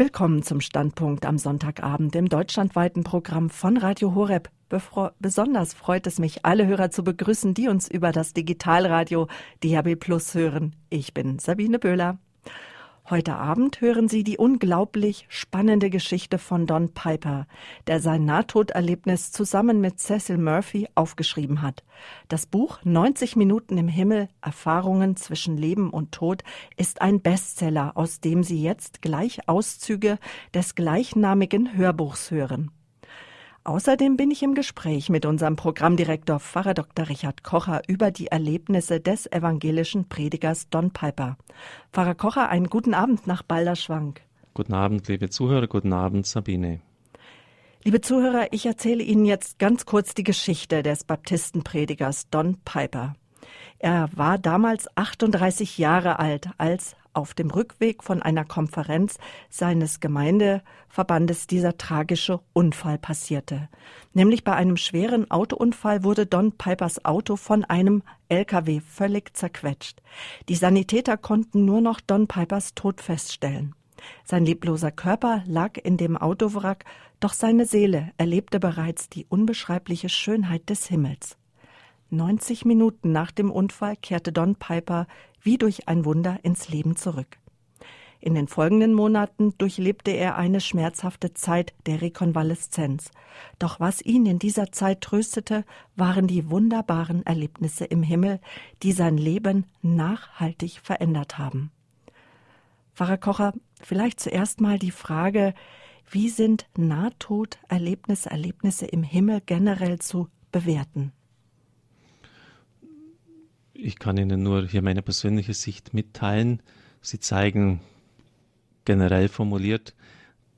Willkommen zum Standpunkt am Sonntagabend im deutschlandweiten Programm von Radio Horeb. Befro besonders freut es mich, alle Hörer zu begrüßen, die uns über das Digitalradio DHB Plus hören. Ich bin Sabine Böhler. Heute Abend hören Sie die unglaublich spannende Geschichte von Don Piper, der sein Nahtoderlebnis zusammen mit Cecil Murphy aufgeschrieben hat. Das Buch 90 Minuten im Himmel, Erfahrungen zwischen Leben und Tod ist ein Bestseller, aus dem Sie jetzt gleich Auszüge des gleichnamigen Hörbuchs hören. Außerdem bin ich im Gespräch mit unserem Programmdirektor Pfarrer Dr. Richard Kocher über die Erlebnisse des evangelischen Predigers Don Piper. Pfarrer Kocher, einen guten Abend nach Balderschwank. Guten Abend, liebe Zuhörer, guten Abend, Sabine. Liebe Zuhörer, ich erzähle Ihnen jetzt ganz kurz die Geschichte des Baptistenpredigers Don Piper. Er war damals 38 Jahre alt, als auf dem Rückweg von einer Konferenz seines Gemeindeverbandes dieser tragische Unfall passierte. Nämlich bei einem schweren Autounfall wurde Don Pipers Auto von einem LKW völlig zerquetscht. Die Sanitäter konnten nur noch Don Pipers Tod feststellen. Sein lebloser Körper lag in dem Autowrack, doch seine Seele erlebte bereits die unbeschreibliche Schönheit des Himmels. 90 Minuten nach dem Unfall kehrte Don Piper wie durch ein Wunder ins Leben zurück. In den folgenden Monaten durchlebte er eine schmerzhafte Zeit der Rekonvaleszenz. Doch was ihn in dieser Zeit tröstete, waren die wunderbaren Erlebnisse im Himmel, die sein Leben nachhaltig verändert haben. Pfarrer Kocher, vielleicht zuerst mal die Frage, wie sind Nahtoderlebnisse, Erlebnisse im Himmel generell zu bewerten? Ich kann Ihnen nur hier meine persönliche Sicht mitteilen. Sie zeigen generell formuliert,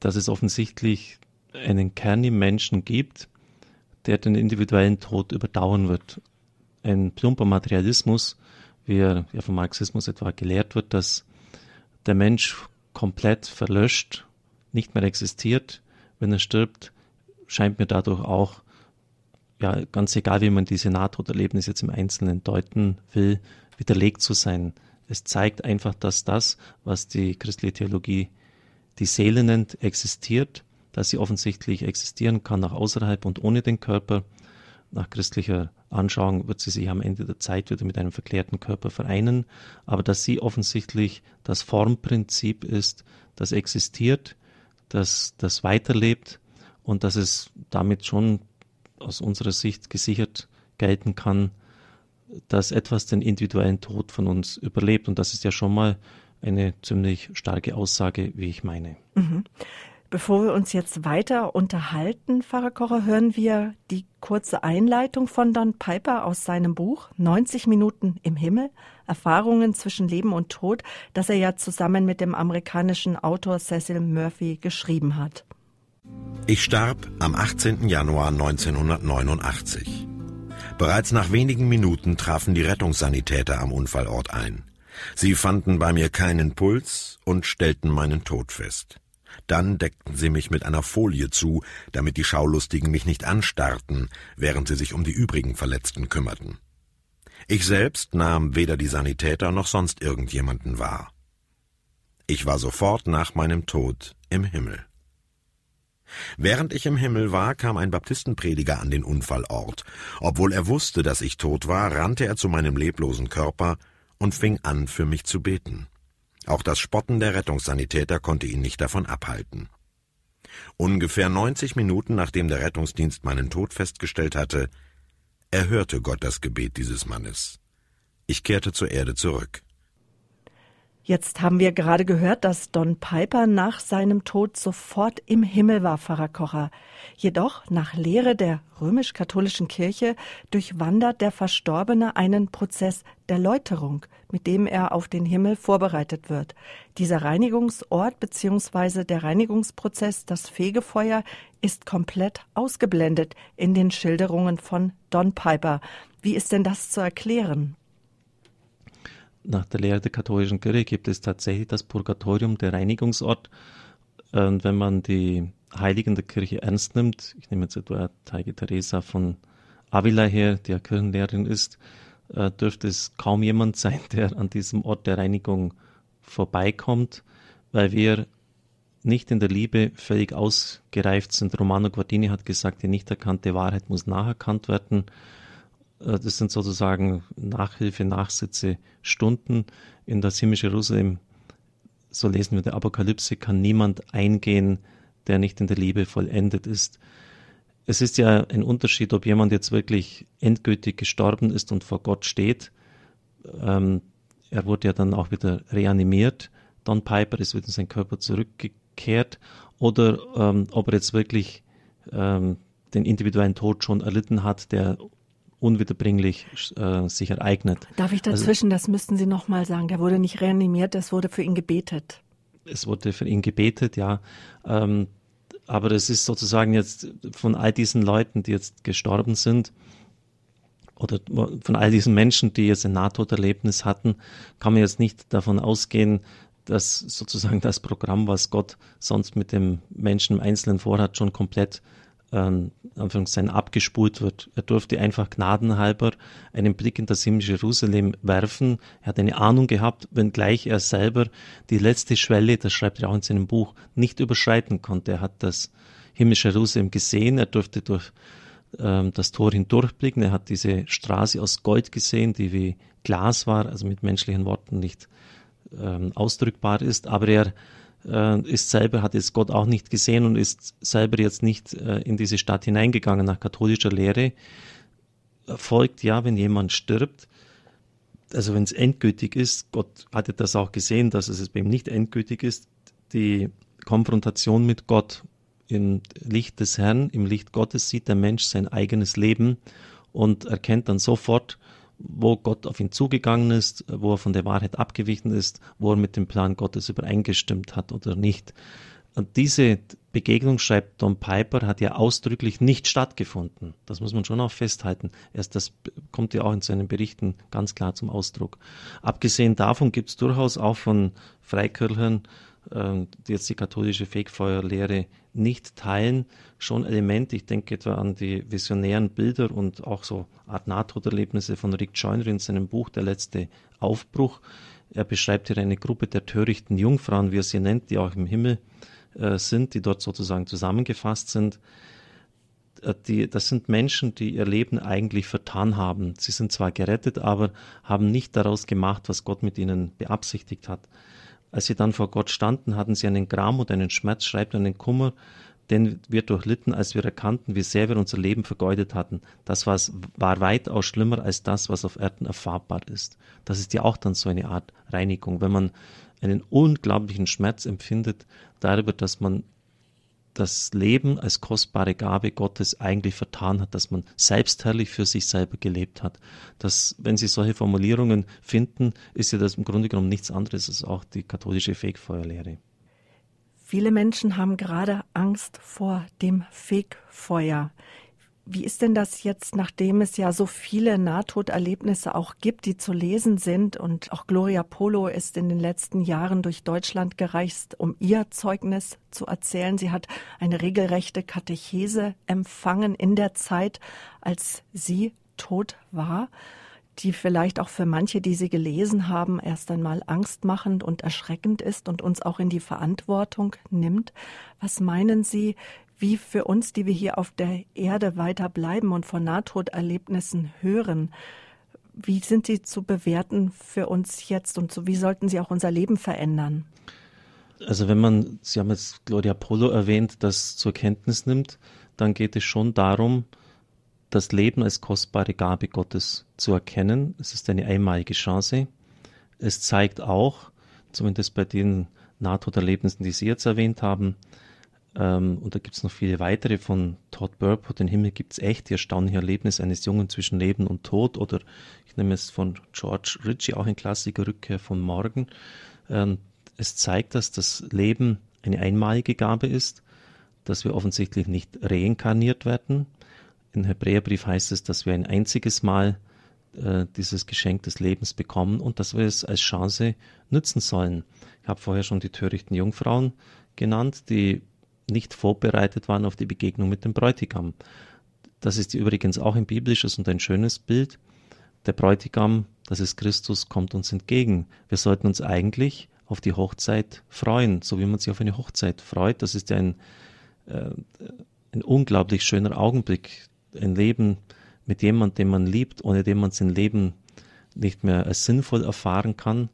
dass es offensichtlich einen Kern im Menschen gibt, der den individuellen Tod überdauern wird. Ein plumper Materialismus, wie er ja vom Marxismus etwa gelehrt wird, dass der Mensch komplett verlöscht, nicht mehr existiert, wenn er stirbt, scheint mir dadurch auch ja, ganz egal, wie man diese Nahtoderlebnisse jetzt im Einzelnen deuten will, widerlegt zu sein. Es zeigt einfach, dass das, was die christliche Theologie die Seele nennt, existiert, dass sie offensichtlich existieren kann nach außerhalb und ohne den Körper. Nach christlicher Anschauung wird sie sich am Ende der Zeit wieder mit einem verklärten Körper vereinen, aber dass sie offensichtlich das Formprinzip ist, das existiert, das, das weiterlebt und dass es damit schon aus unserer Sicht gesichert gelten kann, dass etwas den individuellen Tod von uns überlebt. Und das ist ja schon mal eine ziemlich starke Aussage, wie ich meine. Mhm. Bevor wir uns jetzt weiter unterhalten, Pfarrer Kocher, hören wir die kurze Einleitung von Don Piper aus seinem Buch 90 Minuten im Himmel, Erfahrungen zwischen Leben und Tod, das er ja zusammen mit dem amerikanischen Autor Cecil Murphy geschrieben hat. Ich starb am 18. Januar 1989. Bereits nach wenigen Minuten trafen die Rettungssanitäter am Unfallort ein. Sie fanden bei mir keinen Puls und stellten meinen Tod fest. Dann deckten sie mich mit einer Folie zu, damit die Schaulustigen mich nicht anstarrten, während sie sich um die übrigen Verletzten kümmerten. Ich selbst nahm weder die Sanitäter noch sonst irgendjemanden wahr. Ich war sofort nach meinem Tod im Himmel. Während ich im Himmel war, kam ein Baptistenprediger an den Unfallort. Obwohl er wusste, dass ich tot war, rannte er zu meinem leblosen Körper und fing an, für mich zu beten. Auch das Spotten der Rettungssanitäter konnte ihn nicht davon abhalten. Ungefähr 90 Minuten nachdem der Rettungsdienst meinen Tod festgestellt hatte, erhörte Gott das Gebet dieses Mannes. Ich kehrte zur Erde zurück. Jetzt haben wir gerade gehört, dass Don Piper nach seinem Tod sofort im Himmel war, Pfarrer Kocher. Jedoch, nach Lehre der römisch-katholischen Kirche, durchwandert der Verstorbene einen Prozess der Läuterung, mit dem er auf den Himmel vorbereitet wird. Dieser Reinigungsort bzw. der Reinigungsprozess, das Fegefeuer, ist komplett ausgeblendet in den Schilderungen von Don Piper. Wie ist denn das zu erklären? Nach der Lehre der katholischen Kirche gibt es tatsächlich das Purgatorium, der Reinigungsort. Und wenn man die Heiligen der Kirche ernst nimmt, ich nehme jetzt etwa Heilige Teresa von Avila her, die ja Kirchenlehrerin ist, äh, dürfte es kaum jemand sein, der an diesem Ort der Reinigung vorbeikommt, weil wir nicht in der Liebe völlig ausgereift sind. Romano Guardini hat gesagt, die nicht erkannte Wahrheit muss nacherkannt werden. Äh, das sind sozusagen Nachhilfe, Nachsitze, Stunden in das himmlische Jerusalem. So lesen wir der Apokalypse, kann niemand eingehen, der nicht in der Liebe vollendet ist. Es ist ja ein Unterschied, ob jemand jetzt wirklich endgültig gestorben ist und vor Gott steht. Ähm, er wurde ja dann auch wieder reanimiert. Don Piper ist wieder in seinen Körper zurückgekehrt. Oder ähm, ob er jetzt wirklich ähm, den individuellen Tod schon erlitten hat, der unwiederbringlich äh, sich ereignet. Darf ich also dazwischen, also, das müssten Sie nochmal sagen, der wurde nicht reanimiert, es wurde für ihn gebetet. Es wurde für ihn gebetet, ja. Ähm, aber es ist sozusagen jetzt von all diesen Leuten, die jetzt gestorben sind, oder von all diesen Menschen, die jetzt ein Nahtoderlebnis hatten, kann man jetzt nicht davon ausgehen, dass sozusagen das Programm, was Gott sonst mit dem Menschen im Einzelnen vorhat, schon komplett ähm, Anführungszeichen abgespult wird. Er durfte einfach gnadenhalber einen Blick in das himmlische Jerusalem werfen. Er hat eine Ahnung gehabt, wenngleich er selber die letzte Schwelle, das schreibt er auch in seinem Buch, nicht überschreiten konnte. Er hat das himmlische Jerusalem gesehen, er durfte durch ähm, das Tor hindurchblicken, er hat diese Straße aus Gold gesehen, die wie Glas war, also mit menschlichen Worten nicht ähm, ausdrückbar ist, aber er äh, ist selber, hat jetzt Gott auch nicht gesehen und ist selber jetzt nicht äh, in diese Stadt hineingegangen nach katholischer Lehre. Folgt ja, wenn jemand stirbt, also wenn es endgültig ist, Gott hatte das auch gesehen, dass es bei ihm nicht endgültig ist, die Konfrontation mit Gott im Licht des Herrn, im Licht Gottes sieht der Mensch sein eigenes Leben und erkennt dann sofort, wo Gott auf ihn zugegangen ist, wo er von der Wahrheit abgewichen ist, wo er mit dem Plan Gottes übereingestimmt hat oder nicht. Und diese Begegnung, schreibt Don Piper, hat ja ausdrücklich nicht stattgefunden. Das muss man schon auch festhalten. Erst das kommt ja auch in seinen Berichten ganz klar zum Ausdruck. Abgesehen davon gibt es durchaus auch von Freikirchern ähm, die jetzt die katholische Fegfeuerlehre nicht teilen, schon Elemente. Ich denke etwa an die visionären Bilder und auch so Art Nahtoderlebnisse von Rick Joyner in seinem Buch Der letzte Aufbruch. Er beschreibt hier eine Gruppe der törichten Jungfrauen, wie er sie nennt, die auch im Himmel äh, sind, die dort sozusagen zusammengefasst sind. Äh, die, das sind Menschen, die ihr Leben eigentlich vertan haben. Sie sind zwar gerettet, aber haben nicht daraus gemacht, was Gott mit ihnen beabsichtigt hat. Als sie dann vor Gott standen, hatten sie einen Gram und einen Schmerz, schreibt einen Kummer, den wir durchlitten, als wir erkannten, wie sehr wir unser Leben vergeudet hatten. Das was, war weitaus schlimmer als das, was auf Erden erfahrbar ist. Das ist ja auch dann so eine Art Reinigung, wenn man einen unglaublichen Schmerz empfindet darüber, dass man das Leben als kostbare Gabe Gottes eigentlich vertan hat, dass man selbstherrlich für sich selber gelebt hat. Das, wenn Sie solche Formulierungen finden, ist ja das im Grunde genommen nichts anderes als auch die katholische Fegfeuerlehre. Viele Menschen haben gerade Angst vor dem Fegfeuer. Wie ist denn das jetzt, nachdem es ja so viele Nahtoderlebnisse auch gibt, die zu lesen sind und auch Gloria Polo ist in den letzten Jahren durch Deutschland gereist, um ihr Zeugnis zu erzählen. Sie hat eine regelrechte Katechese empfangen in der Zeit, als sie tot war, die vielleicht auch für manche, die sie gelesen haben, erst einmal angstmachend und erschreckend ist und uns auch in die Verantwortung nimmt. Was meinen Sie, wie für uns, die wir hier auf der Erde weiter bleiben und von Nahtoderlebnissen hören, wie sind sie zu bewerten für uns jetzt und so, wie sollten sie auch unser Leben verändern? Also wenn man, Sie haben jetzt Gloria Polo erwähnt, das zur Kenntnis nimmt, dann geht es schon darum, das Leben als kostbare Gabe Gottes zu erkennen. Es ist eine einmalige Chance. Es zeigt auch, zumindest bei den Nahtoderlebnissen, die Sie jetzt erwähnt haben, ähm, und da gibt es noch viele weitere von Todd Burpo, Den Himmel gibt's echt, die erstaunliche Erlebnis eines Jungen zwischen Leben und Tod. Oder ich nehme es von George Ritchie, auch ein Klassiker, Rückkehr von Morgen. Ähm, es zeigt, dass das Leben eine einmalige Gabe ist, dass wir offensichtlich nicht reinkarniert werden. Im Hebräerbrief heißt es, dass wir ein einziges Mal äh, dieses Geschenk des Lebens bekommen und dass wir es als Chance nützen sollen. Ich habe vorher schon die törichten Jungfrauen genannt, die nicht vorbereitet waren auf die Begegnung mit dem Bräutigam. Das ist übrigens auch ein biblisches und ein schönes Bild. Der Bräutigam, das ist Christus, kommt uns entgegen. Wir sollten uns eigentlich auf die Hochzeit freuen, so wie man sich auf eine Hochzeit freut. Das ist ja ein, äh, ein unglaublich schöner Augenblick, ein Leben mit jemandem, den man liebt, ohne den man sein Leben nicht mehr als sinnvoll erfahren kann,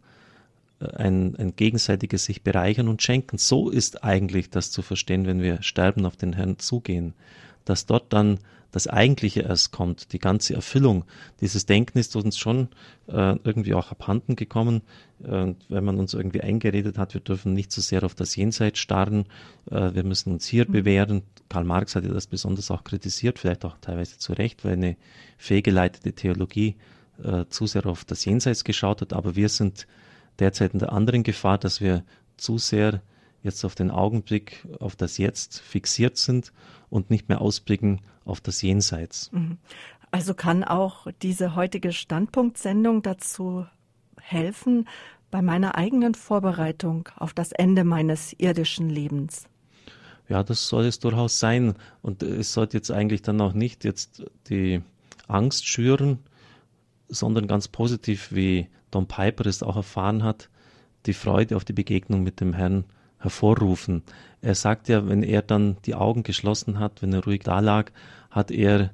ein, ein gegenseitiges sich bereichern und schenken. So ist eigentlich das zu verstehen, wenn wir sterben auf den Herrn zugehen, dass dort dann das Eigentliche erst kommt, die ganze Erfüllung. Dieses Denken ist uns schon äh, irgendwie auch abhanden gekommen, äh, wenn man uns irgendwie eingeredet hat, wir dürfen nicht so sehr auf das Jenseits starren, äh, wir müssen uns hier mhm. bewähren. Karl Marx hat ja das besonders auch kritisiert, vielleicht auch teilweise zu Recht, weil eine fehlgeleitete Theologie äh, zu sehr auf das Jenseits geschaut hat, aber wir sind derzeit in der anderen Gefahr, dass wir zu sehr jetzt auf den Augenblick, auf das Jetzt fixiert sind und nicht mehr ausblicken auf das Jenseits. Mhm. Also kann auch diese heutige Standpunktsendung dazu helfen bei meiner eigenen Vorbereitung auf das Ende meines irdischen Lebens. Ja, das soll es durchaus sein. Und es sollte jetzt eigentlich dann auch nicht jetzt die Angst schüren, sondern ganz positiv, wie Don Piper es auch erfahren hat, die Freude auf die Begegnung mit dem Herrn hervorrufen. Er sagt ja, wenn er dann die Augen geschlossen hat, wenn er ruhig da lag, hat er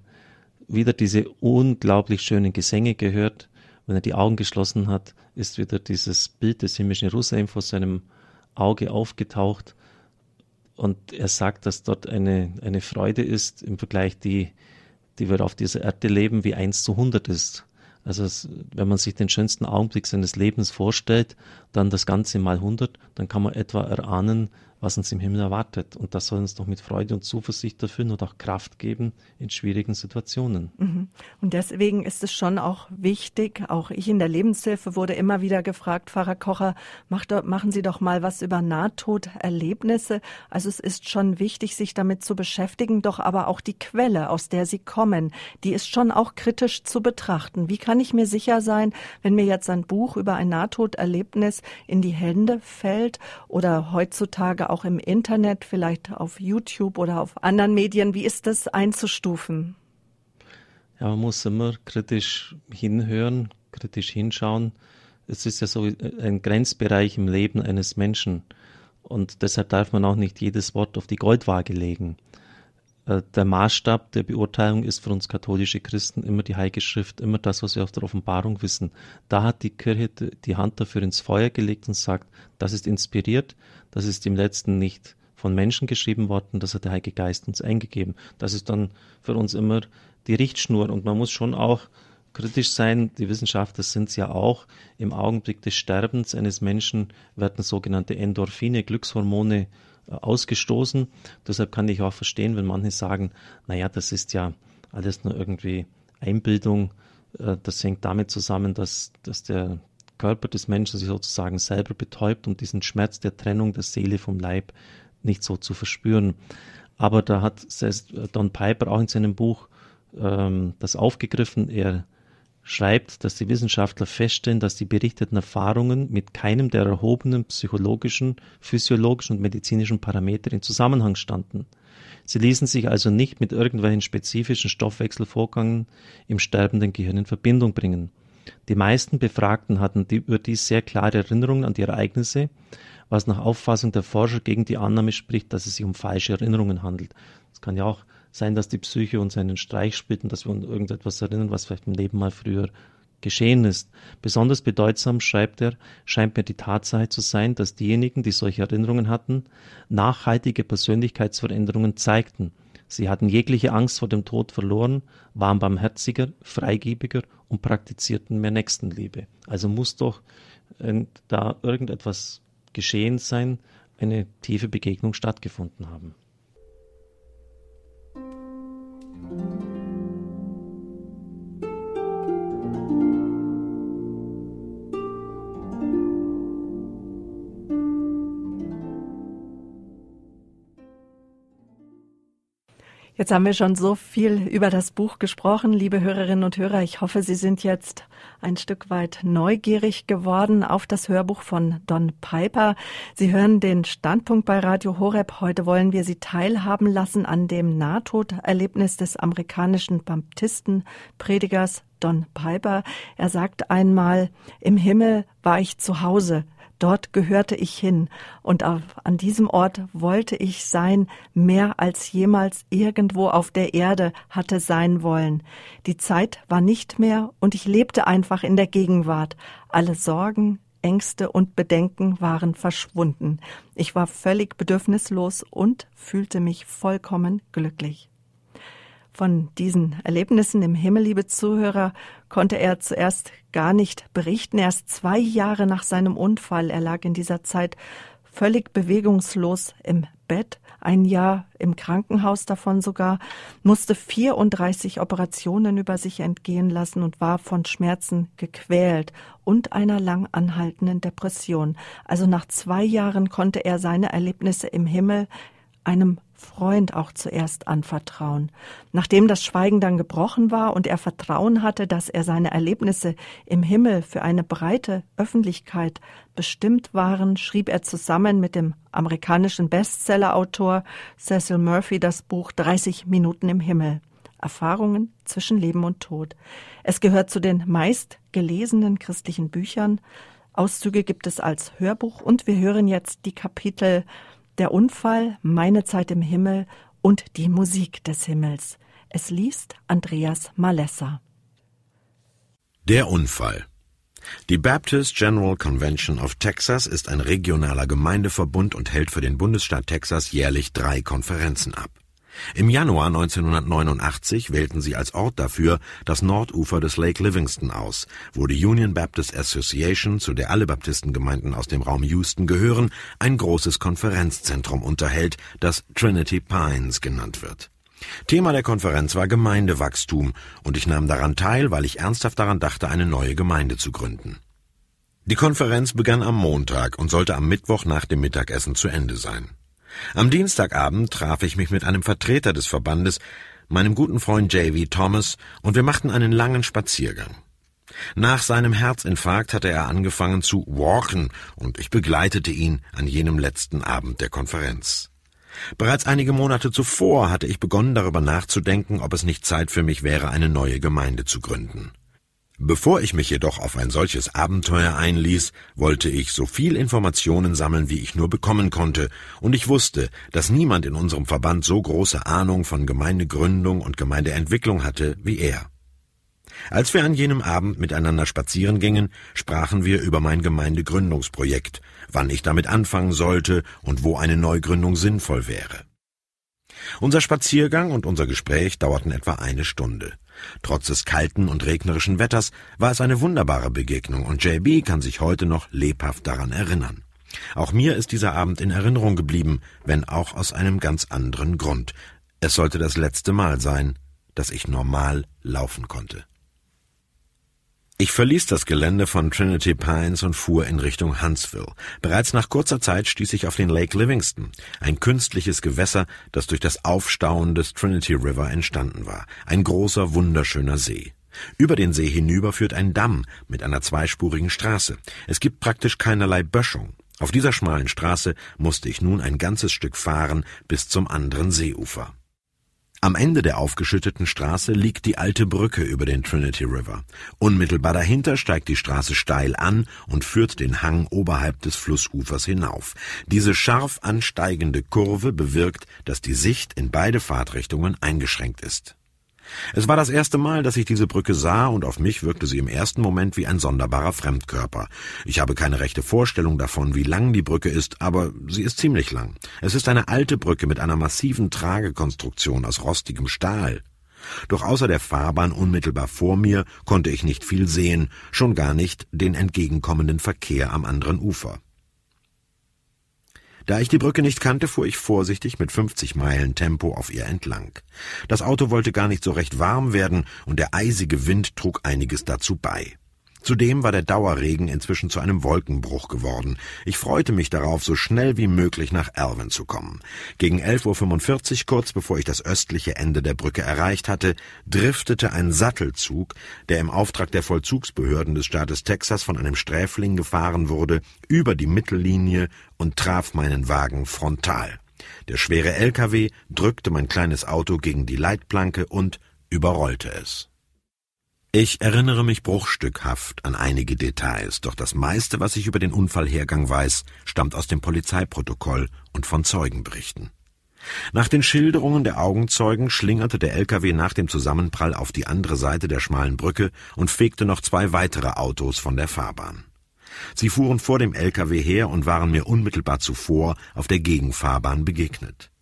wieder diese unglaublich schönen Gesänge gehört. Wenn er die Augen geschlossen hat, ist wieder dieses Bild des himmlischen Jerusalem vor seinem Auge aufgetaucht. Und er sagt, dass dort eine, eine Freude ist im Vergleich, die, die wir auf dieser Erde leben, wie eins zu 100 ist. Also wenn man sich den schönsten Augenblick seines Lebens vorstellt, dann das Ganze mal 100, dann kann man etwa erahnen, was uns im Himmel erwartet. Und das soll uns doch mit Freude und Zuversicht erfüllen und auch Kraft geben in schwierigen Situationen. Mhm. Und deswegen ist es schon auch wichtig, auch ich in der Lebenshilfe wurde immer wieder gefragt, Pfarrer Kocher, doch, machen Sie doch mal was über Nahtoderlebnisse. Also es ist schon wichtig, sich damit zu beschäftigen, doch aber auch die Quelle, aus der sie kommen, die ist schon auch kritisch zu betrachten. Wie kann ich mir sicher sein, wenn mir jetzt ein Buch über ein Nahtoderlebnis in die Hände fällt oder heutzutage auch im Internet, vielleicht auf YouTube oder auf anderen Medien. Wie ist das einzustufen? Ja, man muss immer kritisch hinhören, kritisch hinschauen. Es ist ja so ein Grenzbereich im Leben eines Menschen. Und deshalb darf man auch nicht jedes Wort auf die Goldwaage legen. Äh, der Maßstab der Beurteilung ist für uns katholische Christen immer die Heilige Schrift, immer das, was wir aus der Offenbarung wissen. Da hat die Kirche die Hand dafür ins Feuer gelegt und sagt, das ist inspiriert, das ist im letzten nicht von Menschen geschrieben worden, das hat der Heilige Geist uns eingegeben. Das ist dann für uns immer die Richtschnur und man muss schon auch kritisch sein. Die Wissenschaftler sind es ja auch. Im Augenblick des Sterbens eines Menschen werden sogenannte Endorphine, Glückshormone äh, ausgestoßen. Deshalb kann ich auch verstehen, wenn manche sagen, naja, das ist ja alles nur irgendwie Einbildung. Äh, das hängt damit zusammen, dass, dass der Körper des Menschen sich sozusagen selber betäubt, um diesen Schmerz der Trennung der Seele vom Leib nicht so zu verspüren. Aber da hat Don Piper auch in seinem Buch ähm, das aufgegriffen. Er schreibt, dass die Wissenschaftler feststellen, dass die berichteten Erfahrungen mit keinem der erhobenen psychologischen, physiologischen und medizinischen Parameter in Zusammenhang standen. Sie ließen sich also nicht mit irgendwelchen spezifischen Stoffwechselvorgängen im sterbenden Gehirn in Verbindung bringen. Die meisten Befragten hatten die, überdies sehr klare Erinnerungen an die Ereignisse, was nach Auffassung der Forscher gegen die Annahme spricht, dass es sich um falsche Erinnerungen handelt. Es kann ja auch sein, dass die Psyche uns einen Streich spielt und dass wir uns irgendetwas erinnern, was vielleicht im Leben mal früher geschehen ist. Besonders bedeutsam, schreibt er, scheint mir die Tatsache zu sein, dass diejenigen, die solche Erinnerungen hatten, nachhaltige Persönlichkeitsveränderungen zeigten. Sie hatten jegliche Angst vor dem Tod verloren, waren barmherziger, freigebiger und praktizierten mehr Nächstenliebe. Also muss doch da irgendetwas geschehen sein, eine tiefe Begegnung stattgefunden haben. thank you Jetzt haben wir schon so viel über das Buch gesprochen, liebe Hörerinnen und Hörer. Ich hoffe, Sie sind jetzt ein Stück weit neugierig geworden auf das Hörbuch von Don Piper. Sie hören den Standpunkt bei Radio Horeb. Heute wollen wir Sie teilhaben lassen an dem Nahtoderlebnis des amerikanischen Baptistenpredigers Don Piper. Er sagt einmal, im Himmel war ich zu Hause, Dort gehörte ich hin und an diesem Ort wollte ich sein, mehr als jemals irgendwo auf der Erde hatte sein wollen. Die Zeit war nicht mehr und ich lebte einfach in der Gegenwart. Alle Sorgen, Ängste und Bedenken waren verschwunden. Ich war völlig bedürfnislos und fühlte mich vollkommen glücklich. Von diesen Erlebnissen im Himmel, liebe Zuhörer, konnte er zuerst gar nicht berichten. Erst zwei Jahre nach seinem Unfall, er lag in dieser Zeit völlig bewegungslos im Bett, ein Jahr im Krankenhaus davon sogar, musste 34 Operationen über sich entgehen lassen und war von Schmerzen gequält und einer lang anhaltenden Depression. Also nach zwei Jahren konnte er seine Erlebnisse im Himmel einem Freund auch zuerst anvertrauen. Nachdem das Schweigen dann gebrochen war und er Vertrauen hatte, dass er seine Erlebnisse im Himmel für eine breite Öffentlichkeit bestimmt waren, schrieb er zusammen mit dem amerikanischen Bestsellerautor Cecil Murphy das Buch 30 Minuten im Himmel. Erfahrungen zwischen Leben und Tod. Es gehört zu den meistgelesenen christlichen Büchern. Auszüge gibt es als Hörbuch und wir hören jetzt die Kapitel der Unfall, meine Zeit im Himmel und die Musik des Himmels. Es liest Andreas Malessa. Der Unfall. Die Baptist General Convention of Texas ist ein regionaler Gemeindeverbund und hält für den Bundesstaat Texas jährlich drei Konferenzen ab. Im Januar 1989 wählten sie als Ort dafür das Nordufer des Lake Livingston aus, wo die Union Baptist Association, zu der alle Baptistengemeinden aus dem Raum Houston gehören, ein großes Konferenzzentrum unterhält, das Trinity Pines genannt wird. Thema der Konferenz war Gemeindewachstum, und ich nahm daran teil, weil ich ernsthaft daran dachte, eine neue Gemeinde zu gründen. Die Konferenz begann am Montag und sollte am Mittwoch nach dem Mittagessen zu Ende sein. Am Dienstagabend traf ich mich mit einem Vertreter des Verbandes, meinem guten Freund J.V. Thomas, und wir machten einen langen Spaziergang. Nach seinem Herzinfarkt hatte er angefangen zu walken, und ich begleitete ihn an jenem letzten Abend der Konferenz. Bereits einige Monate zuvor hatte ich begonnen darüber nachzudenken, ob es nicht Zeit für mich wäre, eine neue Gemeinde zu gründen. Bevor ich mich jedoch auf ein solches Abenteuer einließ, wollte ich so viel Informationen sammeln, wie ich nur bekommen konnte, und ich wusste, dass niemand in unserem Verband so große Ahnung von Gemeindegründung und Gemeindeentwicklung hatte wie er. Als wir an jenem Abend miteinander spazieren gingen, sprachen wir über mein Gemeindegründungsprojekt, wann ich damit anfangen sollte und wo eine Neugründung sinnvoll wäre. Unser Spaziergang und unser Gespräch dauerten etwa eine Stunde. Trotz des kalten und regnerischen Wetters war es eine wunderbare Begegnung und JB kann sich heute noch lebhaft daran erinnern. Auch mir ist dieser Abend in Erinnerung geblieben, wenn auch aus einem ganz anderen Grund. Es sollte das letzte Mal sein, dass ich normal laufen konnte. Ich verließ das Gelände von Trinity Pines und fuhr in Richtung Huntsville. Bereits nach kurzer Zeit stieß ich auf den Lake Livingston, ein künstliches Gewässer, das durch das Aufstauen des Trinity River entstanden war. Ein großer, wunderschöner See. Über den See hinüber führt ein Damm mit einer zweispurigen Straße. Es gibt praktisch keinerlei Böschung. Auf dieser schmalen Straße musste ich nun ein ganzes Stück fahren bis zum anderen Seeufer. Am Ende der aufgeschütteten Straße liegt die alte Brücke über den Trinity River. Unmittelbar dahinter steigt die Straße steil an und führt den Hang oberhalb des Flussufers hinauf. Diese scharf ansteigende Kurve bewirkt, dass die Sicht in beide Fahrtrichtungen eingeschränkt ist. Es war das erste Mal, dass ich diese Brücke sah, und auf mich wirkte sie im ersten Moment wie ein sonderbarer Fremdkörper. Ich habe keine rechte Vorstellung davon, wie lang die Brücke ist, aber sie ist ziemlich lang. Es ist eine alte Brücke mit einer massiven Tragekonstruktion aus rostigem Stahl. Doch außer der Fahrbahn unmittelbar vor mir konnte ich nicht viel sehen, schon gar nicht den entgegenkommenden Verkehr am anderen Ufer. Da ich die Brücke nicht kannte, fuhr ich vorsichtig mit 50 Meilen Tempo auf ihr entlang. Das Auto wollte gar nicht so recht warm werden, und der eisige Wind trug einiges dazu bei. Zudem war der Dauerregen inzwischen zu einem Wolkenbruch geworden. Ich freute mich darauf, so schnell wie möglich nach Alvin zu kommen. Gegen 11.45 Uhr, kurz bevor ich das östliche Ende der Brücke erreicht hatte, driftete ein Sattelzug, der im Auftrag der Vollzugsbehörden des Staates Texas von einem Sträfling gefahren wurde, über die Mittellinie und traf meinen Wagen frontal. Der schwere LKW drückte mein kleines Auto gegen die Leitplanke und überrollte es. Ich erinnere mich bruchstückhaft an einige Details, doch das meiste, was ich über den Unfallhergang weiß, stammt aus dem Polizeiprotokoll und von Zeugenberichten. Nach den Schilderungen der Augenzeugen schlingerte der LKW nach dem Zusammenprall auf die andere Seite der schmalen Brücke und fegte noch zwei weitere Autos von der Fahrbahn. Sie fuhren vor dem LKW her und waren mir unmittelbar zuvor auf der Gegenfahrbahn begegnet.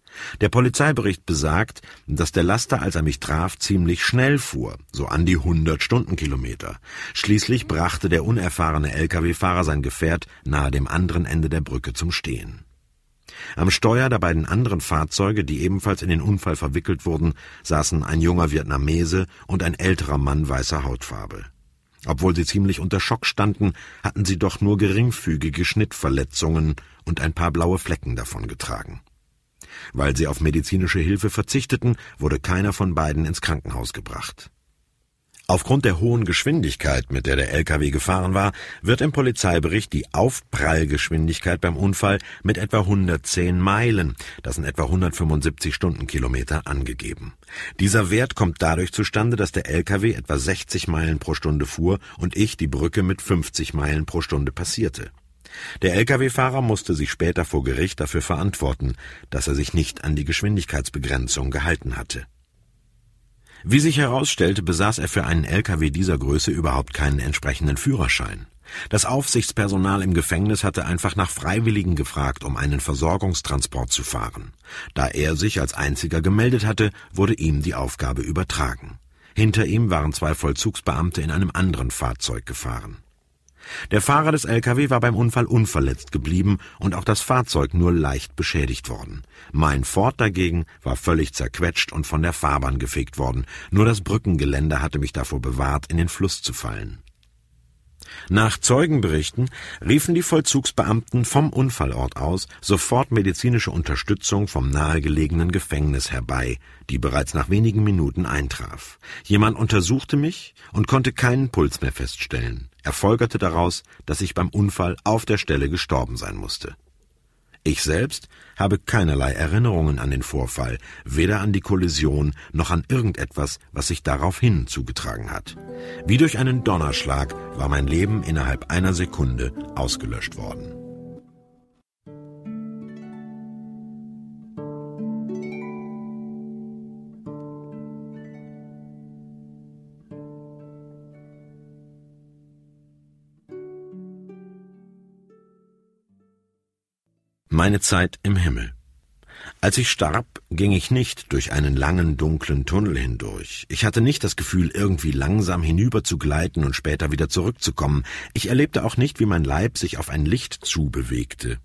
Der Polizeibericht besagt, dass der Laster, als er mich traf, ziemlich schnell fuhr, so an die 100 Stundenkilometer. Schließlich brachte der unerfahrene Lkw-Fahrer sein Gefährt nahe dem anderen Ende der Brücke zum Stehen. Am Steuer der beiden anderen Fahrzeuge, die ebenfalls in den Unfall verwickelt wurden, saßen ein junger Vietnamese und ein älterer Mann weißer Hautfarbe. Obwohl sie ziemlich unter Schock standen, hatten sie doch nur geringfügige Schnittverletzungen und ein paar blaue Flecken davongetragen. Weil sie auf medizinische Hilfe verzichteten, wurde keiner von beiden ins Krankenhaus gebracht. Aufgrund der hohen Geschwindigkeit, mit der der LKW gefahren war, wird im Polizeibericht die Aufprallgeschwindigkeit beim Unfall mit etwa 110 Meilen, das sind etwa 175 Stundenkilometer, angegeben. Dieser Wert kommt dadurch zustande, dass der LKW etwa 60 Meilen pro Stunde fuhr und ich die Brücke mit 50 Meilen pro Stunde passierte. Der Lkw-Fahrer musste sich später vor Gericht dafür verantworten, dass er sich nicht an die Geschwindigkeitsbegrenzung gehalten hatte. Wie sich herausstellte, besaß er für einen Lkw dieser Größe überhaupt keinen entsprechenden Führerschein. Das Aufsichtspersonal im Gefängnis hatte einfach nach Freiwilligen gefragt, um einen Versorgungstransport zu fahren. Da er sich als einziger gemeldet hatte, wurde ihm die Aufgabe übertragen. Hinter ihm waren zwei Vollzugsbeamte in einem anderen Fahrzeug gefahren. Der Fahrer des LKW war beim Unfall unverletzt geblieben und auch das Fahrzeug nur leicht beschädigt worden. Mein Ford dagegen war völlig zerquetscht und von der Fahrbahn gefegt worden. Nur das Brückengeländer hatte mich davor bewahrt, in den Fluss zu fallen. Nach Zeugenberichten riefen die Vollzugsbeamten vom Unfallort aus sofort medizinische Unterstützung vom nahegelegenen Gefängnis herbei, die bereits nach wenigen Minuten eintraf. Jemand untersuchte mich und konnte keinen Puls mehr feststellen. Er folgerte daraus, dass ich beim Unfall auf der Stelle gestorben sein musste. Ich selbst habe keinerlei Erinnerungen an den Vorfall, weder an die Kollision noch an irgendetwas, was sich daraufhin zugetragen hat. Wie durch einen Donnerschlag war mein Leben innerhalb einer Sekunde ausgelöscht worden. Meine Zeit im Himmel. Als ich starb, ging ich nicht durch einen langen, dunklen Tunnel hindurch. Ich hatte nicht das Gefühl, irgendwie langsam hinüber zu gleiten und später wieder zurückzukommen. Ich erlebte auch nicht, wie mein Leib sich auf ein Licht zubewegte.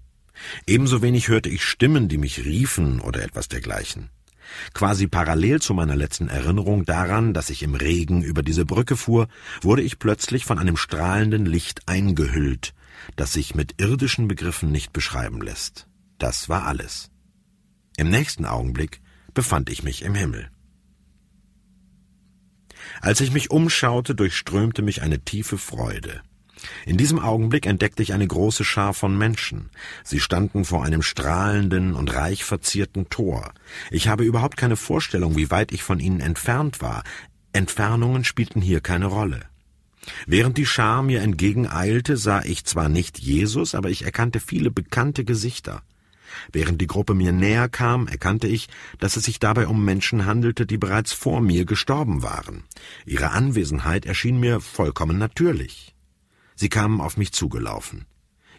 Ebenso wenig hörte ich Stimmen, die mich riefen oder etwas dergleichen. Quasi parallel zu meiner letzten Erinnerung daran, dass ich im Regen über diese Brücke fuhr, wurde ich plötzlich von einem strahlenden Licht eingehüllt, das sich mit irdischen Begriffen nicht beschreiben lässt. Das war alles. Im nächsten Augenblick befand ich mich im Himmel. Als ich mich umschaute, durchströmte mich eine tiefe Freude. In diesem Augenblick entdeckte ich eine große Schar von Menschen. Sie standen vor einem strahlenden und reich verzierten Tor. Ich habe überhaupt keine Vorstellung, wie weit ich von ihnen entfernt war. Entfernungen spielten hier keine Rolle. Während die Schar mir entgegeneilte, sah ich zwar nicht Jesus, aber ich erkannte viele bekannte Gesichter. Während die Gruppe mir näher kam, erkannte ich, dass es sich dabei um Menschen handelte, die bereits vor mir gestorben waren. Ihre Anwesenheit erschien mir vollkommen natürlich. Sie kamen auf mich zugelaufen.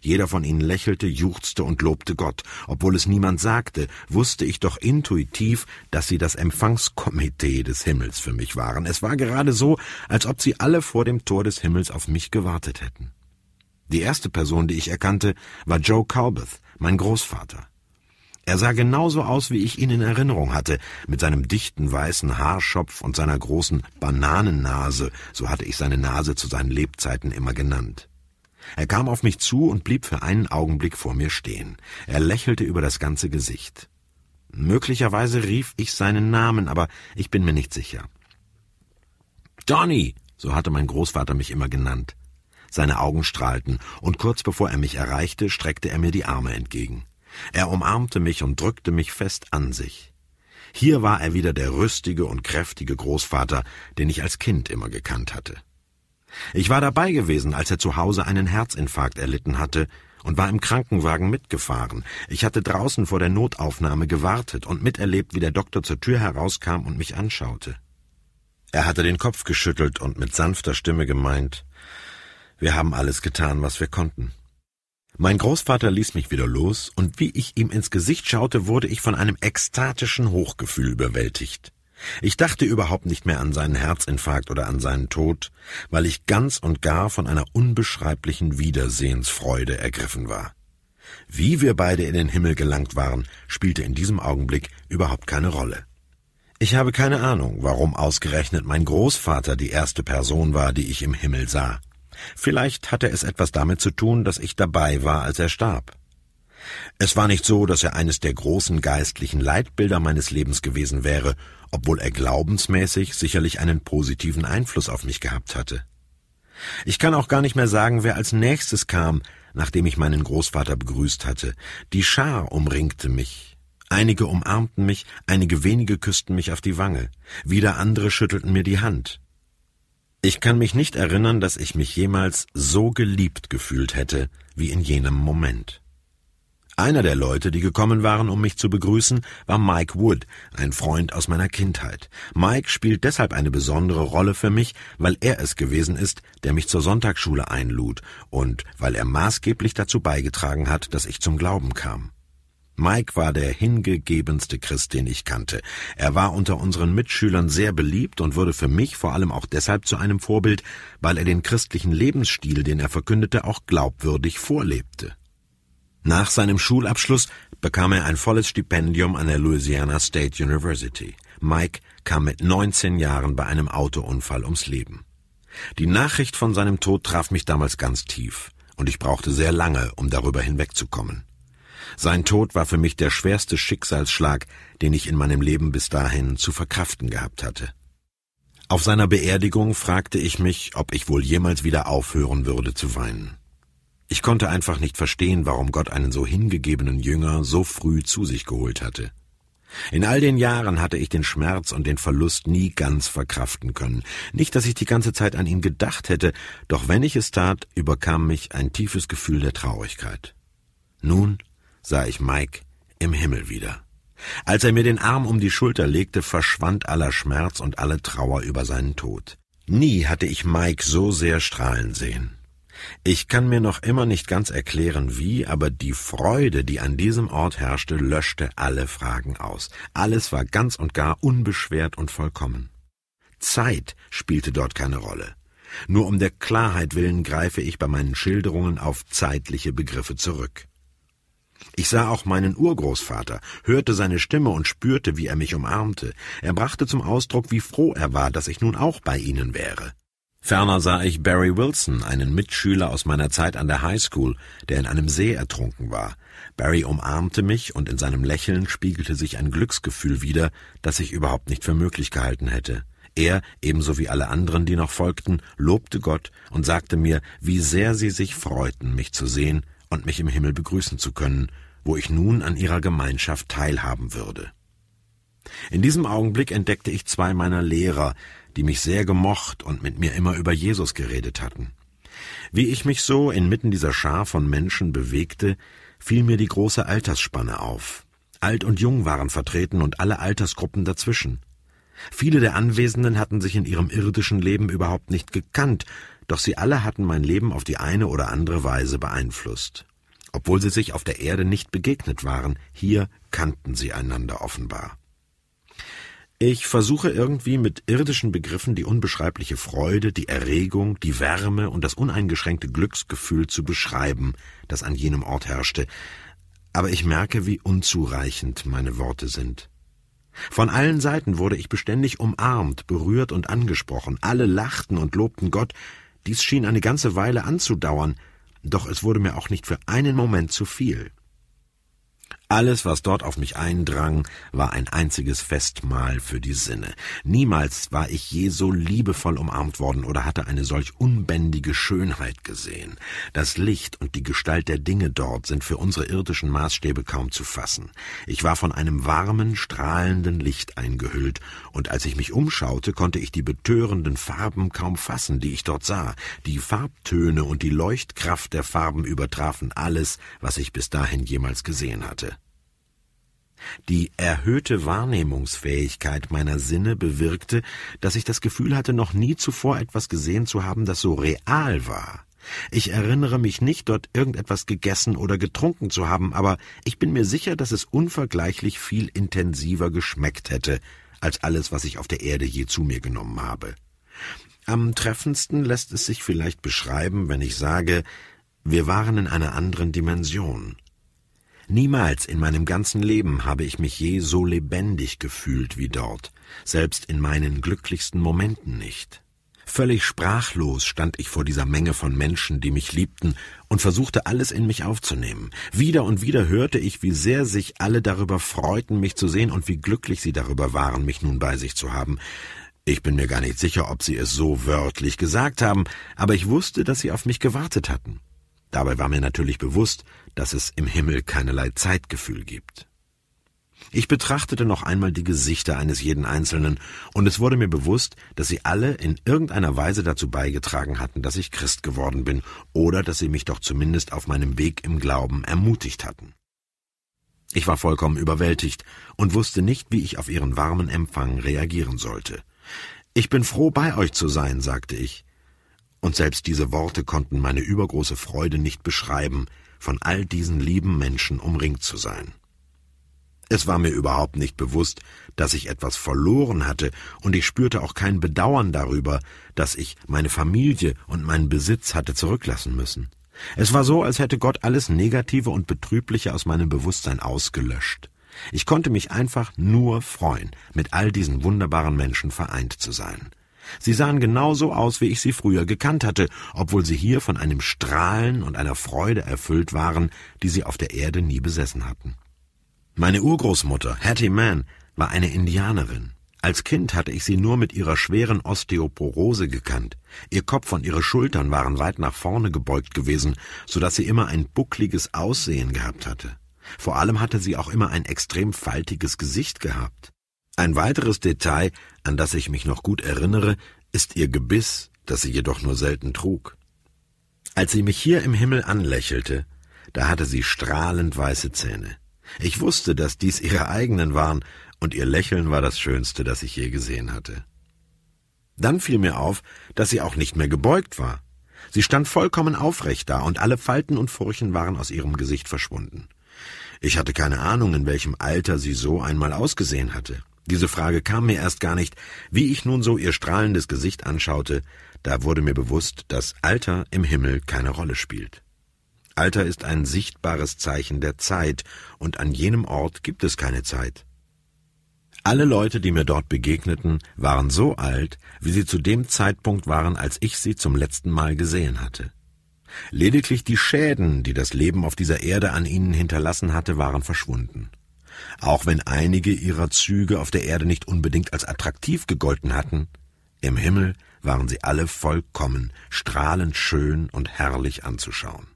Jeder von ihnen lächelte, juchzte und lobte Gott. Obwohl es niemand sagte, wusste ich doch intuitiv, dass sie das Empfangskomitee des Himmels für mich waren. Es war gerade so, als ob sie alle vor dem Tor des Himmels auf mich gewartet hätten. Die erste Person, die ich erkannte, war Joe Calbeth, mein Großvater. Er sah genauso aus, wie ich ihn in Erinnerung hatte, mit seinem dichten weißen Haarschopf und seiner großen Bananennase, so hatte ich seine Nase zu seinen Lebzeiten immer genannt. Er kam auf mich zu und blieb für einen Augenblick vor mir stehen. Er lächelte über das ganze Gesicht. Möglicherweise rief ich seinen Namen, aber ich bin mir nicht sicher. Johnny, so hatte mein Großvater mich immer genannt. Seine Augen strahlten, und kurz bevor er mich erreichte, streckte er mir die Arme entgegen. Er umarmte mich und drückte mich fest an sich. Hier war er wieder der rüstige und kräftige Großvater, den ich als Kind immer gekannt hatte. Ich war dabei gewesen, als er zu Hause einen Herzinfarkt erlitten hatte und war im Krankenwagen mitgefahren. Ich hatte draußen vor der Notaufnahme gewartet und miterlebt, wie der Doktor zur Tür herauskam und mich anschaute. Er hatte den Kopf geschüttelt und mit sanfter Stimme gemeint, wir haben alles getan, was wir konnten. Mein Großvater ließ mich wieder los, und wie ich ihm ins Gesicht schaute, wurde ich von einem ekstatischen Hochgefühl überwältigt. Ich dachte überhaupt nicht mehr an seinen Herzinfarkt oder an seinen Tod, weil ich ganz und gar von einer unbeschreiblichen Wiedersehensfreude ergriffen war. Wie wir beide in den Himmel gelangt waren, spielte in diesem Augenblick überhaupt keine Rolle. Ich habe keine Ahnung, warum ausgerechnet mein Großvater die erste Person war, die ich im Himmel sah. Vielleicht hatte es etwas damit zu tun, dass ich dabei war, als er starb. Es war nicht so, dass er eines der großen geistlichen Leitbilder meines Lebens gewesen wäre, obwohl er glaubensmäßig sicherlich einen positiven Einfluss auf mich gehabt hatte. Ich kann auch gar nicht mehr sagen, wer als nächstes kam, nachdem ich meinen Großvater begrüßt hatte. Die Schar umringte mich. Einige umarmten mich, einige wenige küssten mich auf die Wange, wieder andere schüttelten mir die Hand. Ich kann mich nicht erinnern, dass ich mich jemals so geliebt gefühlt hätte wie in jenem Moment. Einer der Leute, die gekommen waren, um mich zu begrüßen, war Mike Wood, ein Freund aus meiner Kindheit. Mike spielt deshalb eine besondere Rolle für mich, weil er es gewesen ist, der mich zur Sonntagsschule einlud und weil er maßgeblich dazu beigetragen hat, dass ich zum Glauben kam. Mike war der hingegebenste Christ, den ich kannte. Er war unter unseren Mitschülern sehr beliebt und wurde für mich vor allem auch deshalb zu einem Vorbild, weil er den christlichen Lebensstil, den er verkündete, auch glaubwürdig vorlebte. Nach seinem Schulabschluss bekam er ein volles Stipendium an der Louisiana State University. Mike kam mit 19 Jahren bei einem Autounfall ums Leben. Die Nachricht von seinem Tod traf mich damals ganz tief, und ich brauchte sehr lange, um darüber hinwegzukommen. Sein Tod war für mich der schwerste Schicksalsschlag, den ich in meinem Leben bis dahin zu verkraften gehabt hatte. Auf seiner Beerdigung fragte ich mich, ob ich wohl jemals wieder aufhören würde zu weinen. Ich konnte einfach nicht verstehen, warum Gott einen so hingegebenen Jünger so früh zu sich geholt hatte. In all den Jahren hatte ich den Schmerz und den Verlust nie ganz verkraften können. Nicht, dass ich die ganze Zeit an ihn gedacht hätte, doch wenn ich es tat, überkam mich ein tiefes Gefühl der Traurigkeit. Nun sah ich Mike im Himmel wieder. Als er mir den Arm um die Schulter legte, verschwand aller Schmerz und alle Trauer über seinen Tod. Nie hatte ich Mike so sehr strahlen sehen. Ich kann mir noch immer nicht ganz erklären, wie, aber die Freude, die an diesem Ort herrschte, löschte alle Fragen aus. Alles war ganz und gar unbeschwert und vollkommen. Zeit spielte dort keine Rolle. Nur um der Klarheit willen greife ich bei meinen Schilderungen auf zeitliche Begriffe zurück. Ich sah auch meinen Urgroßvater, hörte seine Stimme und spürte, wie er mich umarmte. Er brachte zum Ausdruck, wie froh er war, dass ich nun auch bei ihnen wäre. Ferner sah ich Barry Wilson, einen Mitschüler aus meiner Zeit an der High School, der in einem See ertrunken war. Barry umarmte mich und in seinem Lächeln spiegelte sich ein Glücksgefühl wider, das ich überhaupt nicht für möglich gehalten hätte. Er, ebenso wie alle anderen, die noch folgten, lobte Gott und sagte mir, wie sehr sie sich freuten, mich zu sehen und mich im Himmel begrüßen zu können, wo ich nun an ihrer Gemeinschaft teilhaben würde. In diesem Augenblick entdeckte ich zwei meiner Lehrer, die mich sehr gemocht und mit mir immer über Jesus geredet hatten. Wie ich mich so inmitten dieser Schar von Menschen bewegte, fiel mir die große Altersspanne auf. Alt und Jung waren vertreten und alle Altersgruppen dazwischen. Viele der Anwesenden hatten sich in ihrem irdischen Leben überhaupt nicht gekannt, doch sie alle hatten mein Leben auf die eine oder andere Weise beeinflusst. Obwohl sie sich auf der Erde nicht begegnet waren, hier kannten sie einander offenbar. Ich versuche irgendwie mit irdischen Begriffen die unbeschreibliche Freude, die Erregung, die Wärme und das uneingeschränkte Glücksgefühl zu beschreiben, das an jenem Ort herrschte, aber ich merke, wie unzureichend meine Worte sind. Von allen Seiten wurde ich beständig umarmt, berührt und angesprochen, alle lachten und lobten Gott, dies schien eine ganze Weile anzudauern, doch es wurde mir auch nicht für einen Moment zu viel. Alles, was dort auf mich eindrang, war ein einziges Festmahl für die Sinne. Niemals war ich je so liebevoll umarmt worden oder hatte eine solch unbändige Schönheit gesehen. Das Licht und die Gestalt der Dinge dort sind für unsere irdischen Maßstäbe kaum zu fassen. Ich war von einem warmen, strahlenden Licht eingehüllt, und als ich mich umschaute, konnte ich die betörenden Farben kaum fassen, die ich dort sah. Die Farbtöne und die Leuchtkraft der Farben übertrafen alles, was ich bis dahin jemals gesehen hatte. Die erhöhte Wahrnehmungsfähigkeit meiner Sinne bewirkte, dass ich das Gefühl hatte, noch nie zuvor etwas gesehen zu haben, das so real war. Ich erinnere mich nicht, dort irgendetwas gegessen oder getrunken zu haben, aber ich bin mir sicher, dass es unvergleichlich viel intensiver geschmeckt hätte, als alles, was ich auf der Erde je zu mir genommen habe. Am treffendsten lässt es sich vielleicht beschreiben, wenn ich sage, wir waren in einer anderen Dimension. Niemals in meinem ganzen Leben habe ich mich je so lebendig gefühlt wie dort, selbst in meinen glücklichsten Momenten nicht. Völlig sprachlos stand ich vor dieser Menge von Menschen, die mich liebten, und versuchte alles in mich aufzunehmen. Wieder und wieder hörte ich, wie sehr sich alle darüber freuten, mich zu sehen und wie glücklich sie darüber waren, mich nun bei sich zu haben. Ich bin mir gar nicht sicher, ob sie es so wörtlich gesagt haben, aber ich wusste, dass sie auf mich gewartet hatten. Dabei war mir natürlich bewusst, dass es im Himmel keinerlei Zeitgefühl gibt. Ich betrachtete noch einmal die Gesichter eines jeden Einzelnen, und es wurde mir bewusst, dass sie alle in irgendeiner Weise dazu beigetragen hatten, dass ich Christ geworden bin, oder dass sie mich doch zumindest auf meinem Weg im Glauben ermutigt hatten. Ich war vollkommen überwältigt und wusste nicht, wie ich auf ihren warmen Empfang reagieren sollte. Ich bin froh, bei euch zu sein, sagte ich und selbst diese Worte konnten meine übergroße Freude nicht beschreiben, von all diesen lieben Menschen umringt zu sein. Es war mir überhaupt nicht bewusst, dass ich etwas verloren hatte, und ich spürte auch kein Bedauern darüber, dass ich meine Familie und meinen Besitz hatte zurücklassen müssen. Es war so, als hätte Gott alles Negative und Betrübliche aus meinem Bewusstsein ausgelöscht. Ich konnte mich einfach nur freuen, mit all diesen wunderbaren Menschen vereint zu sein. Sie sahen genauso aus, wie ich sie früher gekannt hatte, obwohl sie hier von einem Strahlen und einer Freude erfüllt waren, die sie auf der Erde nie besessen hatten. Meine Urgroßmutter, Hattie Mann, war eine Indianerin. Als Kind hatte ich sie nur mit ihrer schweren Osteoporose gekannt. Ihr Kopf und ihre Schultern waren weit nach vorne gebeugt gewesen, so dass sie immer ein buckliges Aussehen gehabt hatte. Vor allem hatte sie auch immer ein extrem faltiges Gesicht gehabt. Ein weiteres Detail, an das ich mich noch gut erinnere, ist ihr Gebiss, das sie jedoch nur selten trug. Als sie mich hier im Himmel anlächelte, da hatte sie strahlend weiße Zähne. Ich wusste, dass dies ihre eigenen waren, und ihr Lächeln war das Schönste, das ich je gesehen hatte. Dann fiel mir auf, dass sie auch nicht mehr gebeugt war. Sie stand vollkommen aufrecht da, und alle Falten und Furchen waren aus ihrem Gesicht verschwunden. Ich hatte keine Ahnung, in welchem Alter sie so einmal ausgesehen hatte. Diese Frage kam mir erst gar nicht. Wie ich nun so ihr strahlendes Gesicht anschaute, da wurde mir bewusst, dass Alter im Himmel keine Rolle spielt. Alter ist ein sichtbares Zeichen der Zeit, und an jenem Ort gibt es keine Zeit. Alle Leute, die mir dort begegneten, waren so alt, wie sie zu dem Zeitpunkt waren, als ich sie zum letzten Mal gesehen hatte. Lediglich die Schäden, die das Leben auf dieser Erde an ihnen hinterlassen hatte, waren verschwunden auch wenn einige ihrer Züge auf der Erde nicht unbedingt als attraktiv gegolten hatten, im Himmel waren sie alle vollkommen, strahlend schön und herrlich anzuschauen.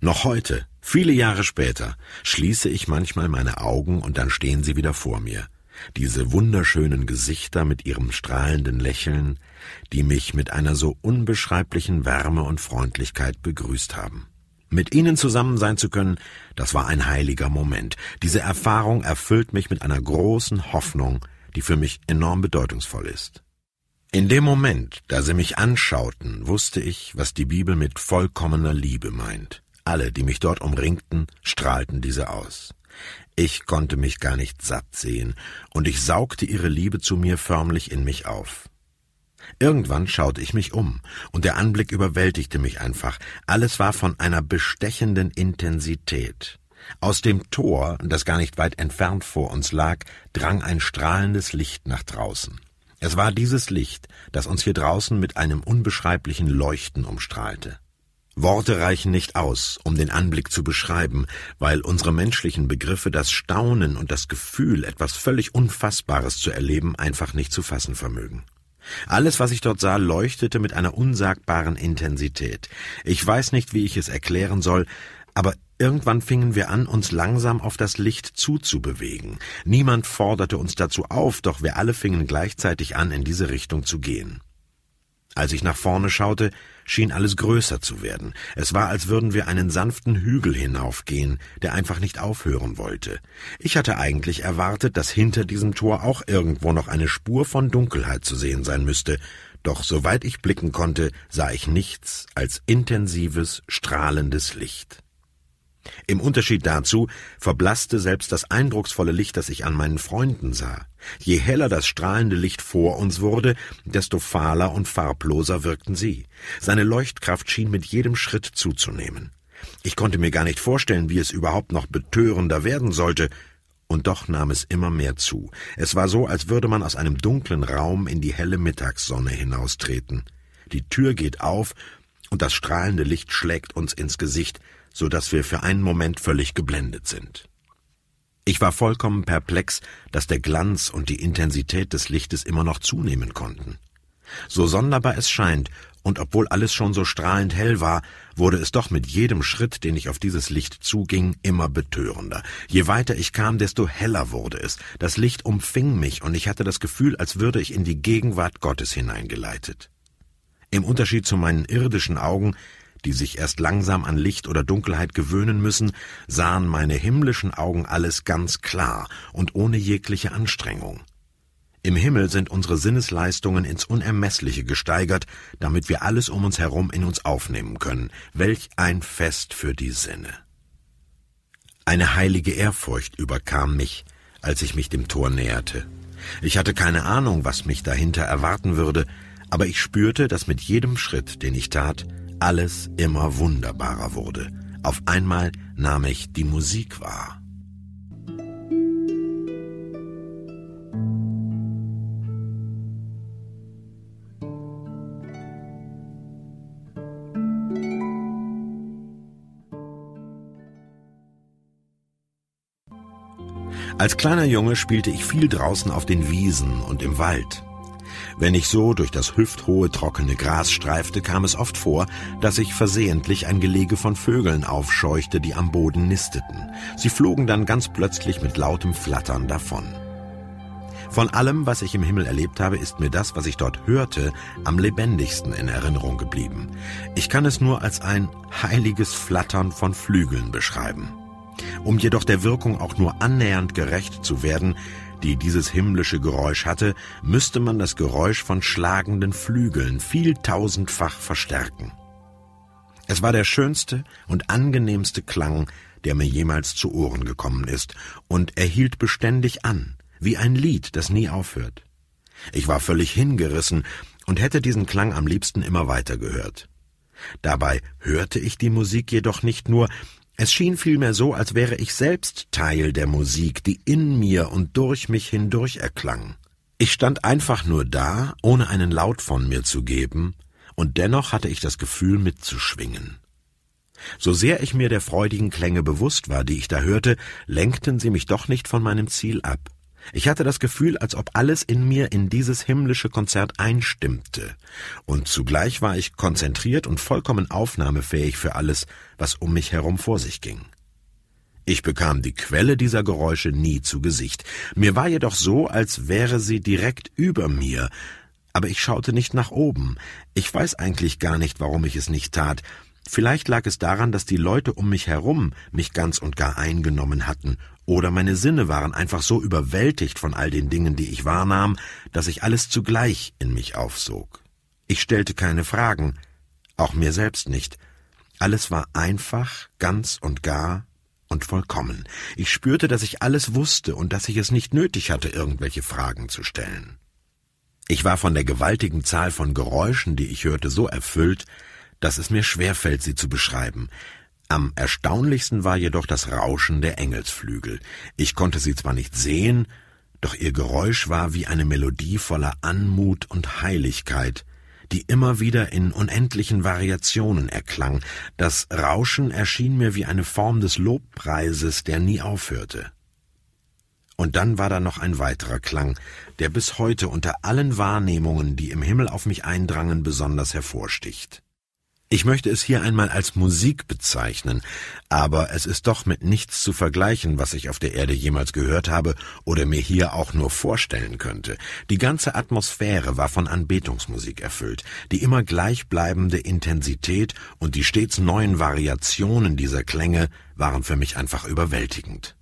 Noch heute, viele Jahre später, schließe ich manchmal meine Augen und dann stehen sie wieder vor mir, diese wunderschönen Gesichter mit ihrem strahlenden Lächeln, die mich mit einer so unbeschreiblichen Wärme und Freundlichkeit begrüßt haben. Mit ihnen zusammen sein zu können, das war ein heiliger Moment. Diese Erfahrung erfüllt mich mit einer großen Hoffnung, die für mich enorm bedeutungsvoll ist. In dem Moment, da sie mich anschauten, wusste ich, was die Bibel mit vollkommener Liebe meint. Alle, die mich dort umringten, strahlten diese aus. Ich konnte mich gar nicht satt sehen, und ich saugte ihre Liebe zu mir förmlich in mich auf. Irgendwann schaute ich mich um, und der Anblick überwältigte mich einfach. Alles war von einer bestechenden Intensität. Aus dem Tor, das gar nicht weit entfernt vor uns lag, drang ein strahlendes Licht nach draußen. Es war dieses Licht, das uns hier draußen mit einem unbeschreiblichen Leuchten umstrahlte. Worte reichen nicht aus, um den Anblick zu beschreiben, weil unsere menschlichen Begriffe das Staunen und das Gefühl, etwas völlig Unfassbares zu erleben, einfach nicht zu fassen vermögen. Alles, was ich dort sah, leuchtete mit einer unsagbaren Intensität. Ich weiß nicht, wie ich es erklären soll, aber irgendwann fingen wir an, uns langsam auf das Licht zuzubewegen. Niemand forderte uns dazu auf, doch wir alle fingen gleichzeitig an, in diese Richtung zu gehen. Als ich nach vorne schaute, schien alles größer zu werden. Es war, als würden wir einen sanften Hügel hinaufgehen, der einfach nicht aufhören wollte. Ich hatte eigentlich erwartet, dass hinter diesem Tor auch irgendwo noch eine Spur von Dunkelheit zu sehen sein müsste, doch soweit ich blicken konnte, sah ich nichts als intensives, strahlendes Licht. Im Unterschied dazu verblasste selbst das eindrucksvolle Licht, das ich an meinen Freunden sah. Je heller das strahlende Licht vor uns wurde, desto fahler und farbloser wirkten sie. Seine Leuchtkraft schien mit jedem Schritt zuzunehmen. Ich konnte mir gar nicht vorstellen, wie es überhaupt noch betörender werden sollte, und doch nahm es immer mehr zu. Es war so, als würde man aus einem dunklen Raum in die helle Mittagssonne hinaustreten. Die Tür geht auf, und das strahlende Licht schlägt uns ins Gesicht, so dass wir für einen Moment völlig geblendet sind. Ich war vollkommen perplex, dass der Glanz und die Intensität des Lichtes immer noch zunehmen konnten. So sonderbar es scheint, und obwohl alles schon so strahlend hell war, wurde es doch mit jedem Schritt, den ich auf dieses Licht zuging, immer betörender. Je weiter ich kam, desto heller wurde es. Das Licht umfing mich, und ich hatte das Gefühl, als würde ich in die Gegenwart Gottes hineingeleitet. Im Unterschied zu meinen irdischen Augen die sich erst langsam an Licht oder Dunkelheit gewöhnen müssen, sahen meine himmlischen Augen alles ganz klar und ohne jegliche Anstrengung. Im Himmel sind unsere Sinnesleistungen ins Unermessliche gesteigert, damit wir alles um uns herum in uns aufnehmen können. Welch ein Fest für die Sinne. Eine heilige Ehrfurcht überkam mich, als ich mich dem Tor näherte. Ich hatte keine Ahnung, was mich dahinter erwarten würde, aber ich spürte, dass mit jedem Schritt, den ich tat, alles immer wunderbarer wurde. Auf einmal nahm ich die Musik wahr. Als kleiner Junge spielte ich viel draußen auf den Wiesen und im Wald. Wenn ich so durch das hüfthohe trockene Gras streifte, kam es oft vor, dass ich versehentlich ein Gelege von Vögeln aufscheuchte, die am Boden nisteten. Sie flogen dann ganz plötzlich mit lautem Flattern davon. Von allem, was ich im Himmel erlebt habe, ist mir das, was ich dort hörte, am lebendigsten in Erinnerung geblieben. Ich kann es nur als ein heiliges Flattern von Flügeln beschreiben. Um jedoch der Wirkung auch nur annähernd gerecht zu werden, die dieses himmlische Geräusch hatte, müsste man das Geräusch von schlagenden Flügeln vieltausendfach verstärken. Es war der schönste und angenehmste Klang, der mir jemals zu Ohren gekommen ist, und er hielt beständig an, wie ein Lied, das nie aufhört. Ich war völlig hingerissen und hätte diesen Klang am liebsten immer weiter gehört. Dabei hörte ich die Musik jedoch nicht nur, es schien vielmehr so, als wäre ich selbst Teil der Musik, die in mir und durch mich hindurch erklang. Ich stand einfach nur da, ohne einen Laut von mir zu geben, und dennoch hatte ich das Gefühl mitzuschwingen. So sehr ich mir der freudigen Klänge bewusst war, die ich da hörte, lenkten sie mich doch nicht von meinem Ziel ab. Ich hatte das Gefühl, als ob alles in mir in dieses himmlische Konzert einstimmte, und zugleich war ich konzentriert und vollkommen aufnahmefähig für alles, was um mich herum vor sich ging. Ich bekam die Quelle dieser Geräusche nie zu Gesicht. Mir war jedoch so, als wäre sie direkt über mir, aber ich schaute nicht nach oben. Ich weiß eigentlich gar nicht, warum ich es nicht tat. Vielleicht lag es daran, dass die Leute um mich herum mich ganz und gar eingenommen hatten oder meine Sinne waren einfach so überwältigt von all den Dingen, die ich wahrnahm, dass ich alles zugleich in mich aufsog. Ich stellte keine Fragen, auch mir selbst nicht. Alles war einfach, ganz und gar und vollkommen. Ich spürte, dass ich alles wusste und dass ich es nicht nötig hatte, irgendwelche Fragen zu stellen. Ich war von der gewaltigen Zahl von Geräuschen, die ich hörte, so erfüllt, dass es mir schwerfällt, sie zu beschreiben. Am erstaunlichsten war jedoch das Rauschen der Engelsflügel. Ich konnte sie zwar nicht sehen, doch ihr Geräusch war wie eine Melodie voller Anmut und Heiligkeit, die immer wieder in unendlichen Variationen erklang. Das Rauschen erschien mir wie eine Form des Lobpreises, der nie aufhörte. Und dann war da noch ein weiterer Klang, der bis heute unter allen Wahrnehmungen, die im Himmel auf mich eindrangen, besonders hervorsticht. Ich möchte es hier einmal als Musik bezeichnen, aber es ist doch mit nichts zu vergleichen, was ich auf der Erde jemals gehört habe oder mir hier auch nur vorstellen könnte. Die ganze Atmosphäre war von Anbetungsmusik erfüllt, die immer gleichbleibende Intensität und die stets neuen Variationen dieser Klänge waren für mich einfach überwältigend.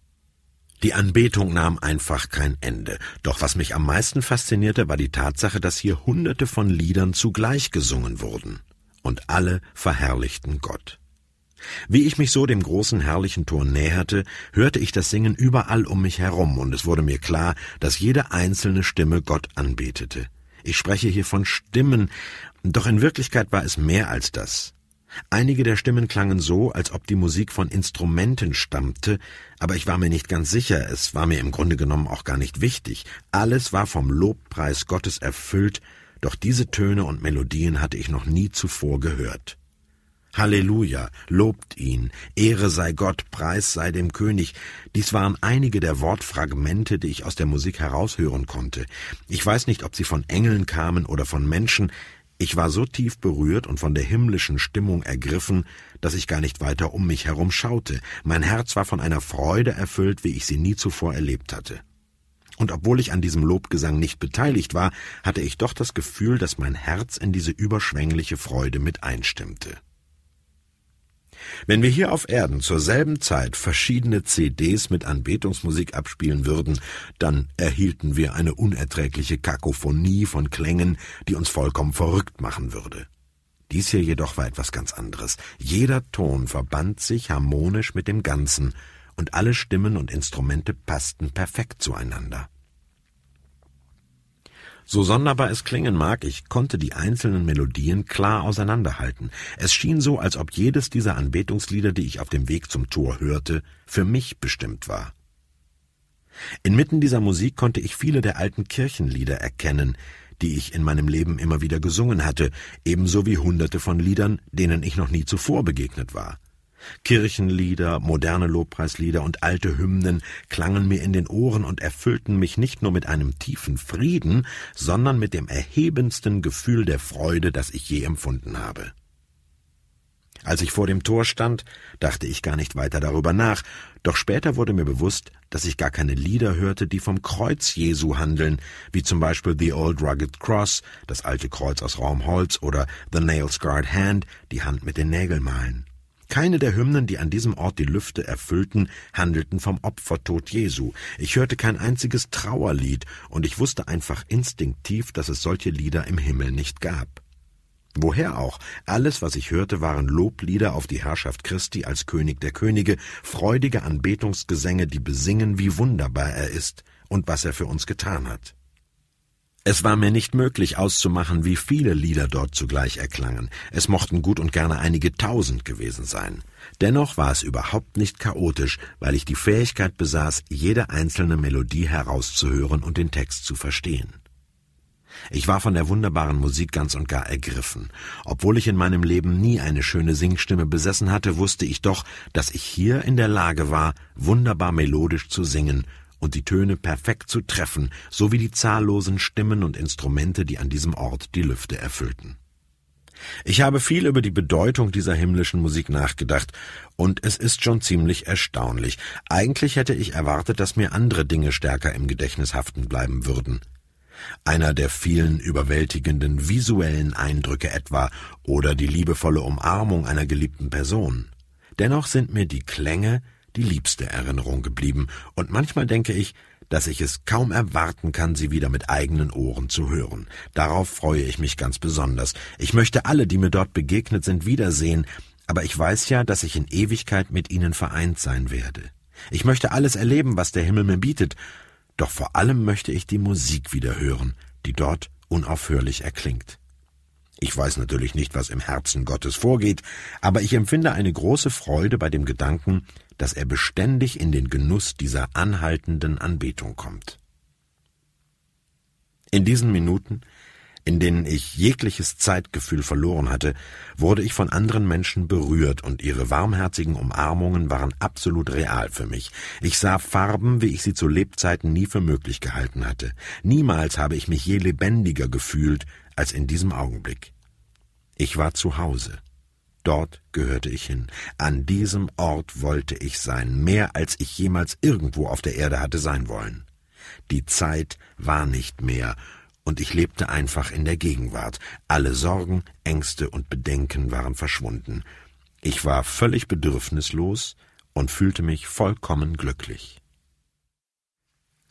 Die Anbetung nahm einfach kein Ende. Doch was mich am meisten faszinierte, war die Tatsache, dass hier hunderte von Liedern zugleich gesungen wurden und alle verherrlichten Gott. Wie ich mich so dem großen herrlichen Tor näherte, hörte ich das Singen überall um mich herum, und es wurde mir klar, dass jede einzelne Stimme Gott anbetete. Ich spreche hier von Stimmen, doch in Wirklichkeit war es mehr als das. Einige der Stimmen klangen so, als ob die Musik von Instrumenten stammte, aber ich war mir nicht ganz sicher, es war mir im Grunde genommen auch gar nicht wichtig. Alles war vom Lobpreis Gottes erfüllt, doch diese Töne und Melodien hatte ich noch nie zuvor gehört. Halleluja, lobt ihn, Ehre sei Gott, Preis sei dem König. Dies waren einige der Wortfragmente, die ich aus der Musik heraushören konnte. Ich weiß nicht, ob sie von Engeln kamen oder von Menschen. Ich war so tief berührt und von der himmlischen Stimmung ergriffen, dass ich gar nicht weiter um mich herum schaute. Mein Herz war von einer Freude erfüllt, wie ich sie nie zuvor erlebt hatte und obwohl ich an diesem Lobgesang nicht beteiligt war, hatte ich doch das Gefühl, dass mein Herz in diese überschwängliche Freude mit einstimmte. Wenn wir hier auf Erden zur selben Zeit verschiedene CDs mit Anbetungsmusik abspielen würden, dann erhielten wir eine unerträgliche Kakophonie von Klängen, die uns vollkommen verrückt machen würde. Dies hier jedoch war etwas ganz anderes. Jeder Ton verband sich harmonisch mit dem Ganzen, und alle Stimmen und Instrumente passten perfekt zueinander. So sonderbar es klingen mag, ich konnte die einzelnen Melodien klar auseinanderhalten. Es schien so, als ob jedes dieser Anbetungslieder, die ich auf dem Weg zum Tor hörte, für mich bestimmt war. Inmitten dieser Musik konnte ich viele der alten Kirchenlieder erkennen, die ich in meinem Leben immer wieder gesungen hatte, ebenso wie hunderte von Liedern, denen ich noch nie zuvor begegnet war. Kirchenlieder, moderne Lobpreislieder und alte Hymnen klangen mir in den Ohren und erfüllten mich nicht nur mit einem tiefen Frieden, sondern mit dem erhebendsten Gefühl der Freude, das ich je empfunden habe. Als ich vor dem Tor stand, dachte ich gar nicht weiter darüber nach, doch später wurde mir bewusst, dass ich gar keine Lieder hörte, die vom Kreuz Jesu handeln, wie zum Beispiel The Old Rugged Cross, das alte Kreuz aus Raumholz, oder The Nail Scarred Hand, die Hand mit den Nägelmalen. Keine der Hymnen, die an diesem Ort die Lüfte erfüllten, handelten vom Opfertod Jesu. Ich hörte kein einziges Trauerlied, und ich wusste einfach instinktiv, dass es solche Lieder im Himmel nicht gab. Woher auch? Alles, was ich hörte, waren Loblieder auf die Herrschaft Christi als König der Könige, freudige Anbetungsgesänge, die besingen, wie wunderbar er ist und was er für uns getan hat. Es war mir nicht möglich auszumachen, wie viele Lieder dort zugleich erklangen. Es mochten gut und gerne einige tausend gewesen sein. Dennoch war es überhaupt nicht chaotisch, weil ich die Fähigkeit besaß, jede einzelne Melodie herauszuhören und den Text zu verstehen. Ich war von der wunderbaren Musik ganz und gar ergriffen. Obwohl ich in meinem Leben nie eine schöne Singstimme besessen hatte, wusste ich doch, dass ich hier in der Lage war, wunderbar melodisch zu singen und die Töne perfekt zu treffen, sowie die zahllosen Stimmen und Instrumente, die an diesem Ort die Lüfte erfüllten. Ich habe viel über die Bedeutung dieser himmlischen Musik nachgedacht, und es ist schon ziemlich erstaunlich. Eigentlich hätte ich erwartet, dass mir andere Dinge stärker im Gedächtnis haften bleiben würden. Einer der vielen überwältigenden visuellen Eindrücke etwa oder die liebevolle Umarmung einer geliebten Person. Dennoch sind mir die Klänge, die liebste Erinnerung geblieben, und manchmal denke ich, dass ich es kaum erwarten kann, sie wieder mit eigenen Ohren zu hören. Darauf freue ich mich ganz besonders. Ich möchte alle, die mir dort begegnet sind, wiedersehen, aber ich weiß ja, dass ich in Ewigkeit mit ihnen vereint sein werde. Ich möchte alles erleben, was der Himmel mir bietet, doch vor allem möchte ich die Musik wieder hören, die dort unaufhörlich erklingt. Ich weiß natürlich nicht, was im Herzen Gottes vorgeht, aber ich empfinde eine große Freude bei dem Gedanken, dass er beständig in den Genuss dieser anhaltenden Anbetung kommt. In diesen Minuten, in denen ich jegliches Zeitgefühl verloren hatte, wurde ich von anderen Menschen berührt und ihre warmherzigen Umarmungen waren absolut real für mich. Ich sah Farben, wie ich sie zu Lebzeiten nie für möglich gehalten hatte. Niemals habe ich mich je lebendiger gefühlt als in diesem Augenblick. Ich war zu Hause. Dort gehörte ich hin. An diesem Ort wollte ich sein, mehr als ich jemals irgendwo auf der Erde hatte sein wollen. Die Zeit war nicht mehr, und ich lebte einfach in der Gegenwart. Alle Sorgen, Ängste und Bedenken waren verschwunden. Ich war völlig bedürfnislos und fühlte mich vollkommen glücklich.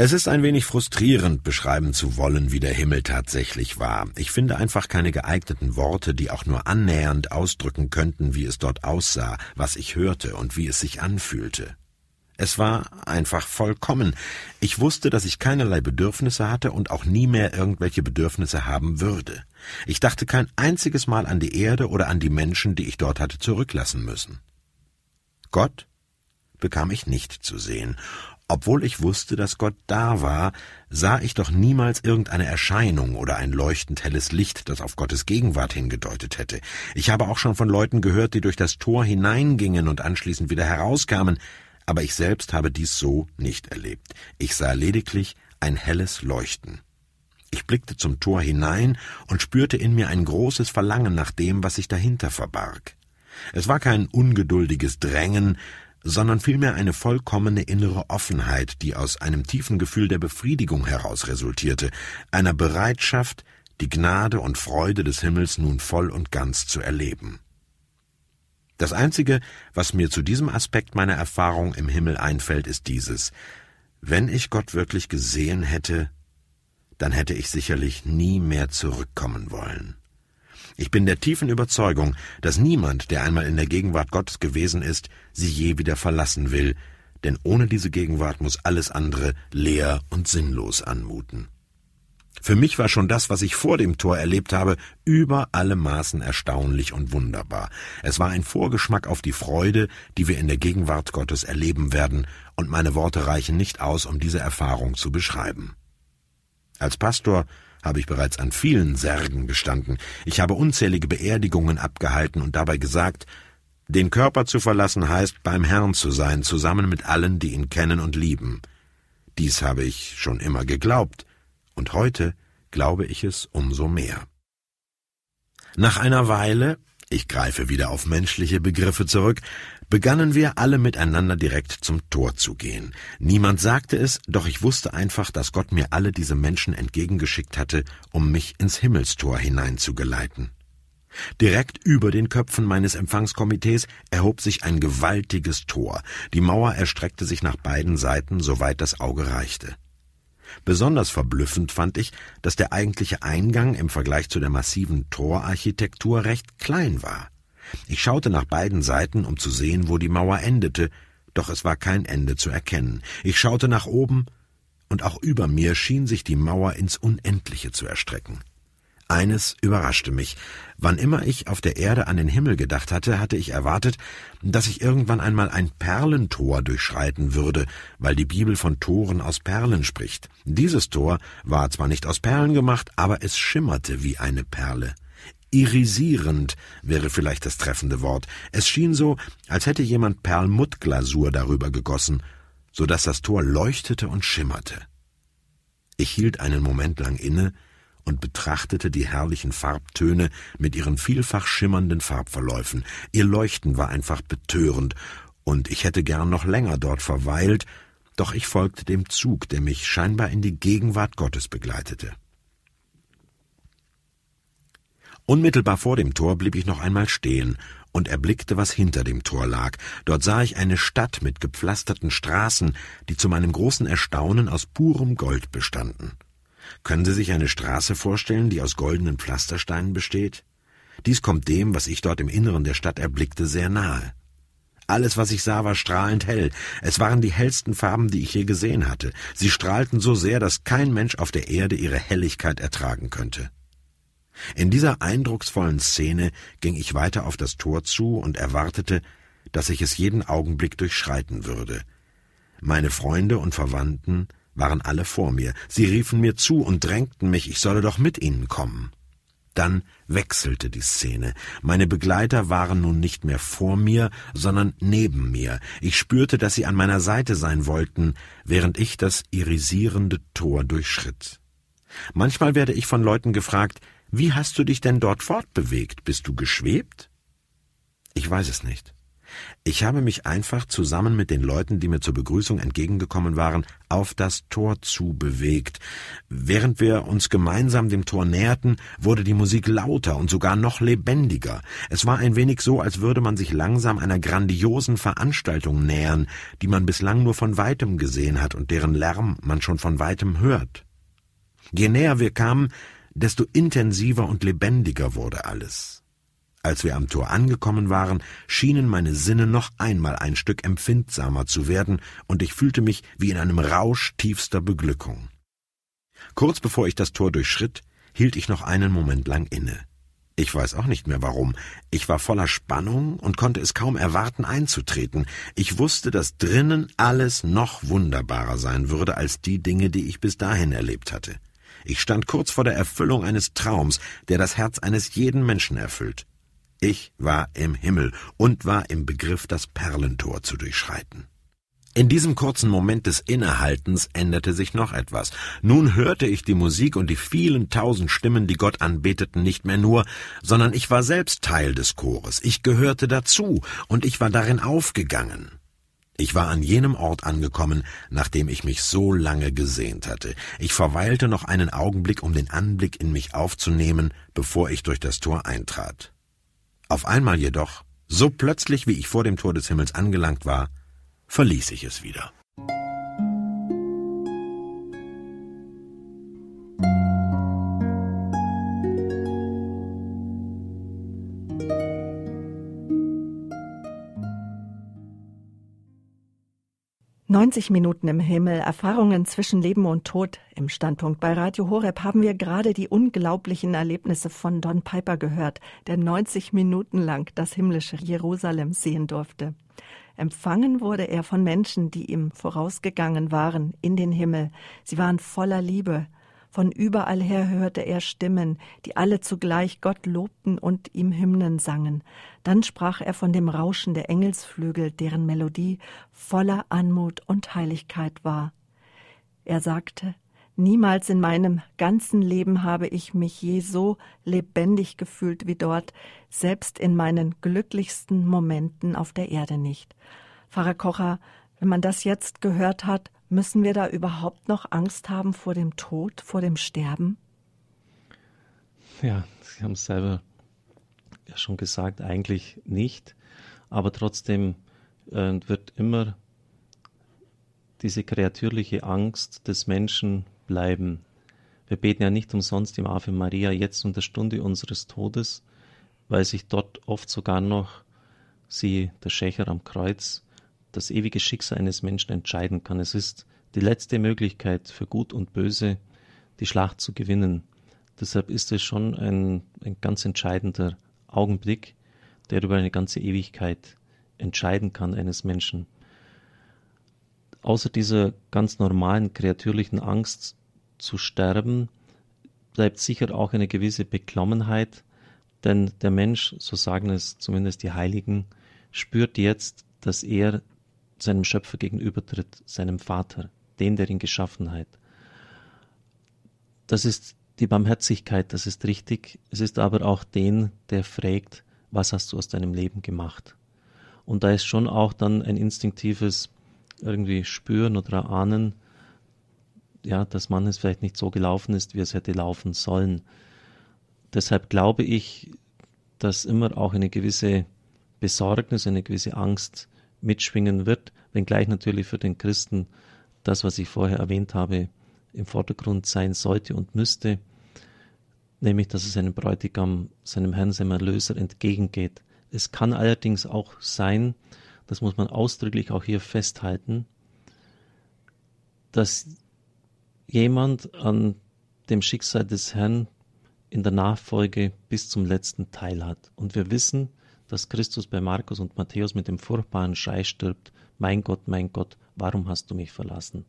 Es ist ein wenig frustrierend, beschreiben zu wollen, wie der Himmel tatsächlich war. Ich finde einfach keine geeigneten Worte, die auch nur annähernd ausdrücken könnten, wie es dort aussah, was ich hörte und wie es sich anfühlte. Es war einfach vollkommen. Ich wusste, dass ich keinerlei Bedürfnisse hatte und auch nie mehr irgendwelche Bedürfnisse haben würde. Ich dachte kein einziges Mal an die Erde oder an die Menschen, die ich dort hatte zurücklassen müssen. Gott bekam ich nicht zu sehen, obwohl ich wusste, dass Gott da war, sah ich doch niemals irgendeine Erscheinung oder ein leuchtend helles Licht, das auf Gottes Gegenwart hingedeutet hätte. Ich habe auch schon von Leuten gehört, die durch das Tor hineingingen und anschließend wieder herauskamen, aber ich selbst habe dies so nicht erlebt. Ich sah lediglich ein helles Leuchten. Ich blickte zum Tor hinein und spürte in mir ein großes Verlangen nach dem, was sich dahinter verbarg. Es war kein ungeduldiges Drängen, sondern vielmehr eine vollkommene innere Offenheit, die aus einem tiefen Gefühl der Befriedigung heraus resultierte, einer Bereitschaft, die Gnade und Freude des Himmels nun voll und ganz zu erleben. Das Einzige, was mir zu diesem Aspekt meiner Erfahrung im Himmel einfällt, ist dieses Wenn ich Gott wirklich gesehen hätte, dann hätte ich sicherlich nie mehr zurückkommen wollen. Ich bin der tiefen Überzeugung, dass niemand, der einmal in der Gegenwart Gottes gewesen ist, sie je wieder verlassen will, denn ohne diese Gegenwart muss alles andere leer und sinnlos anmuten. Für mich war schon das, was ich vor dem Tor erlebt habe, über alle Maßen erstaunlich und wunderbar. Es war ein Vorgeschmack auf die Freude, die wir in der Gegenwart Gottes erleben werden, und meine Worte reichen nicht aus, um diese Erfahrung zu beschreiben. Als Pastor habe ich bereits an vielen Särgen gestanden. Ich habe unzählige Beerdigungen abgehalten und dabei gesagt, den Körper zu verlassen heißt, beim Herrn zu sein, zusammen mit allen, die ihn kennen und lieben. Dies habe ich schon immer geglaubt, und heute glaube ich es umso mehr. Nach einer Weile, ich greife wieder auf menschliche Begriffe zurück, begannen wir alle miteinander direkt zum Tor zu gehen. Niemand sagte es, doch ich wusste einfach, dass Gott mir alle diese Menschen entgegengeschickt hatte, um mich ins Himmelstor hineinzugeleiten. Direkt über den Köpfen meines Empfangskomitees erhob sich ein gewaltiges Tor. Die Mauer erstreckte sich nach beiden Seiten, soweit das Auge reichte. Besonders verblüffend fand ich, dass der eigentliche Eingang im Vergleich zu der massiven Torarchitektur recht klein war. Ich schaute nach beiden Seiten, um zu sehen, wo die Mauer endete, doch es war kein Ende zu erkennen. Ich schaute nach oben, und auch über mir schien sich die Mauer ins Unendliche zu erstrecken. Eines überraschte mich. Wann immer ich auf der Erde an den Himmel gedacht hatte, hatte ich erwartet, dass ich irgendwann einmal ein Perlentor durchschreiten würde, weil die Bibel von Toren aus Perlen spricht. Dieses Tor war zwar nicht aus Perlen gemacht, aber es schimmerte wie eine Perle. Irisierend wäre vielleicht das treffende Wort. Es schien so, als hätte jemand Perlmuttglasur darüber gegossen, so dass das Tor leuchtete und schimmerte. Ich hielt einen Moment lang inne und betrachtete die herrlichen Farbtöne mit ihren vielfach schimmernden Farbverläufen. Ihr Leuchten war einfach betörend, und ich hätte gern noch länger dort verweilt, doch ich folgte dem Zug, der mich scheinbar in die Gegenwart Gottes begleitete. Unmittelbar vor dem Tor blieb ich noch einmal stehen und erblickte, was hinter dem Tor lag. Dort sah ich eine Stadt mit gepflasterten Straßen, die zu meinem großen Erstaunen aus purem Gold bestanden. Können Sie sich eine Straße vorstellen, die aus goldenen Pflastersteinen besteht? Dies kommt dem, was ich dort im Inneren der Stadt erblickte, sehr nahe. Alles, was ich sah, war strahlend hell. Es waren die hellsten Farben, die ich je gesehen hatte. Sie strahlten so sehr, dass kein Mensch auf der Erde ihre Helligkeit ertragen könnte. In dieser eindrucksvollen Szene ging ich weiter auf das Tor zu und erwartete, dass ich es jeden Augenblick durchschreiten würde. Meine Freunde und Verwandten waren alle vor mir. Sie riefen mir zu und drängten mich, ich solle doch mit ihnen kommen. Dann wechselte die Szene. Meine Begleiter waren nun nicht mehr vor mir, sondern neben mir. Ich spürte, dass sie an meiner Seite sein wollten, während ich das irisierende Tor durchschritt. Manchmal werde ich von Leuten gefragt, wie hast du dich denn dort fortbewegt? Bist du geschwebt? Ich weiß es nicht. Ich habe mich einfach zusammen mit den Leuten, die mir zur Begrüßung entgegengekommen waren, auf das Tor zu bewegt. Während wir uns gemeinsam dem Tor näherten, wurde die Musik lauter und sogar noch lebendiger. Es war ein wenig so, als würde man sich langsam einer grandiosen Veranstaltung nähern, die man bislang nur von weitem gesehen hat und deren Lärm man schon von weitem hört. Je näher wir kamen, desto intensiver und lebendiger wurde alles. Als wir am Tor angekommen waren, schienen meine Sinne noch einmal ein Stück empfindsamer zu werden, und ich fühlte mich wie in einem Rausch tiefster Beglückung. Kurz bevor ich das Tor durchschritt, hielt ich noch einen Moment lang inne. Ich weiß auch nicht mehr warum. Ich war voller Spannung und konnte es kaum erwarten, einzutreten. Ich wusste, dass drinnen alles noch wunderbarer sein würde als die Dinge, die ich bis dahin erlebt hatte. Ich stand kurz vor der Erfüllung eines Traums, der das Herz eines jeden Menschen erfüllt. Ich war im Himmel und war im Begriff, das Perlentor zu durchschreiten. In diesem kurzen Moment des Innehaltens änderte sich noch etwas. Nun hörte ich die Musik und die vielen tausend Stimmen, die Gott anbeteten, nicht mehr nur, sondern ich war selbst Teil des Chores. Ich gehörte dazu und ich war darin aufgegangen. Ich war an jenem Ort angekommen, nach dem ich mich so lange gesehnt hatte. Ich verweilte noch einen Augenblick, um den Anblick in mich aufzunehmen, bevor ich durch das Tor eintrat. Auf einmal jedoch, so plötzlich wie ich vor dem Tor des Himmels angelangt war, verließ ich es wieder. 90 Minuten im Himmel, Erfahrungen zwischen Leben und Tod. Im Standpunkt bei Radio Horeb haben wir gerade die unglaublichen Erlebnisse von Don Piper gehört, der 90 Minuten lang das himmlische Jerusalem sehen durfte. Empfangen wurde er von Menschen, die ihm vorausgegangen waren in den Himmel. Sie waren voller Liebe von überall her hörte er Stimmen, die alle zugleich Gott lobten und ihm Hymnen sangen. Dann sprach er von dem Rauschen der Engelsflügel, deren Melodie voller Anmut und Heiligkeit war. Er sagte, Niemals in meinem ganzen Leben habe ich mich je so lebendig gefühlt wie dort, selbst in meinen glücklichsten Momenten auf der Erde nicht. Pfarrer Kocher, wenn man das jetzt gehört hat, Müssen wir da überhaupt noch Angst haben vor dem Tod, vor dem Sterben? Ja, Sie haben es selber ja schon gesagt, eigentlich nicht. Aber trotzdem äh, wird immer diese kreatürliche Angst des Menschen bleiben. Wir beten ja nicht umsonst im Ave Maria jetzt um der Stunde unseres Todes, weil sich dort oft sogar noch sie, der Schächer am Kreuz, das ewige Schicksal eines Menschen entscheiden kann. Es ist die letzte Möglichkeit für Gut und Böse, die Schlacht zu gewinnen. Deshalb ist es schon ein, ein ganz entscheidender Augenblick, der über eine ganze Ewigkeit entscheiden kann eines Menschen. Außer dieser ganz normalen kreatürlichen Angst zu sterben, bleibt sicher auch eine gewisse Beklommenheit, denn der Mensch, so sagen es zumindest die Heiligen, spürt jetzt, dass er seinem Schöpfer gegenübertritt, seinem Vater, den, der ihn geschaffen hat. Das ist die Barmherzigkeit, das ist richtig. Es ist aber auch den, der fragt, was hast du aus deinem Leben gemacht? Und da ist schon auch dann ein instinktives irgendwie Spüren oder Ahnen, ja, dass man es vielleicht nicht so gelaufen ist, wie es hätte laufen sollen. Deshalb glaube ich, dass immer auch eine gewisse Besorgnis, eine gewisse Angst mitschwingen wird, wenngleich natürlich für den Christen das, was ich vorher erwähnt habe, im Vordergrund sein sollte und müsste, nämlich dass es seinem Bräutigam, seinem Herrn, seinem Erlöser entgegengeht. Es kann allerdings auch sein, das muss man ausdrücklich auch hier festhalten, dass jemand an dem Schicksal des Herrn in der Nachfolge bis zum letzten Teil hat. Und wir wissen, dass Christus bei Markus und Matthäus mit dem furchtbaren Schrei stirbt, mein Gott, mein Gott, warum hast du mich verlassen?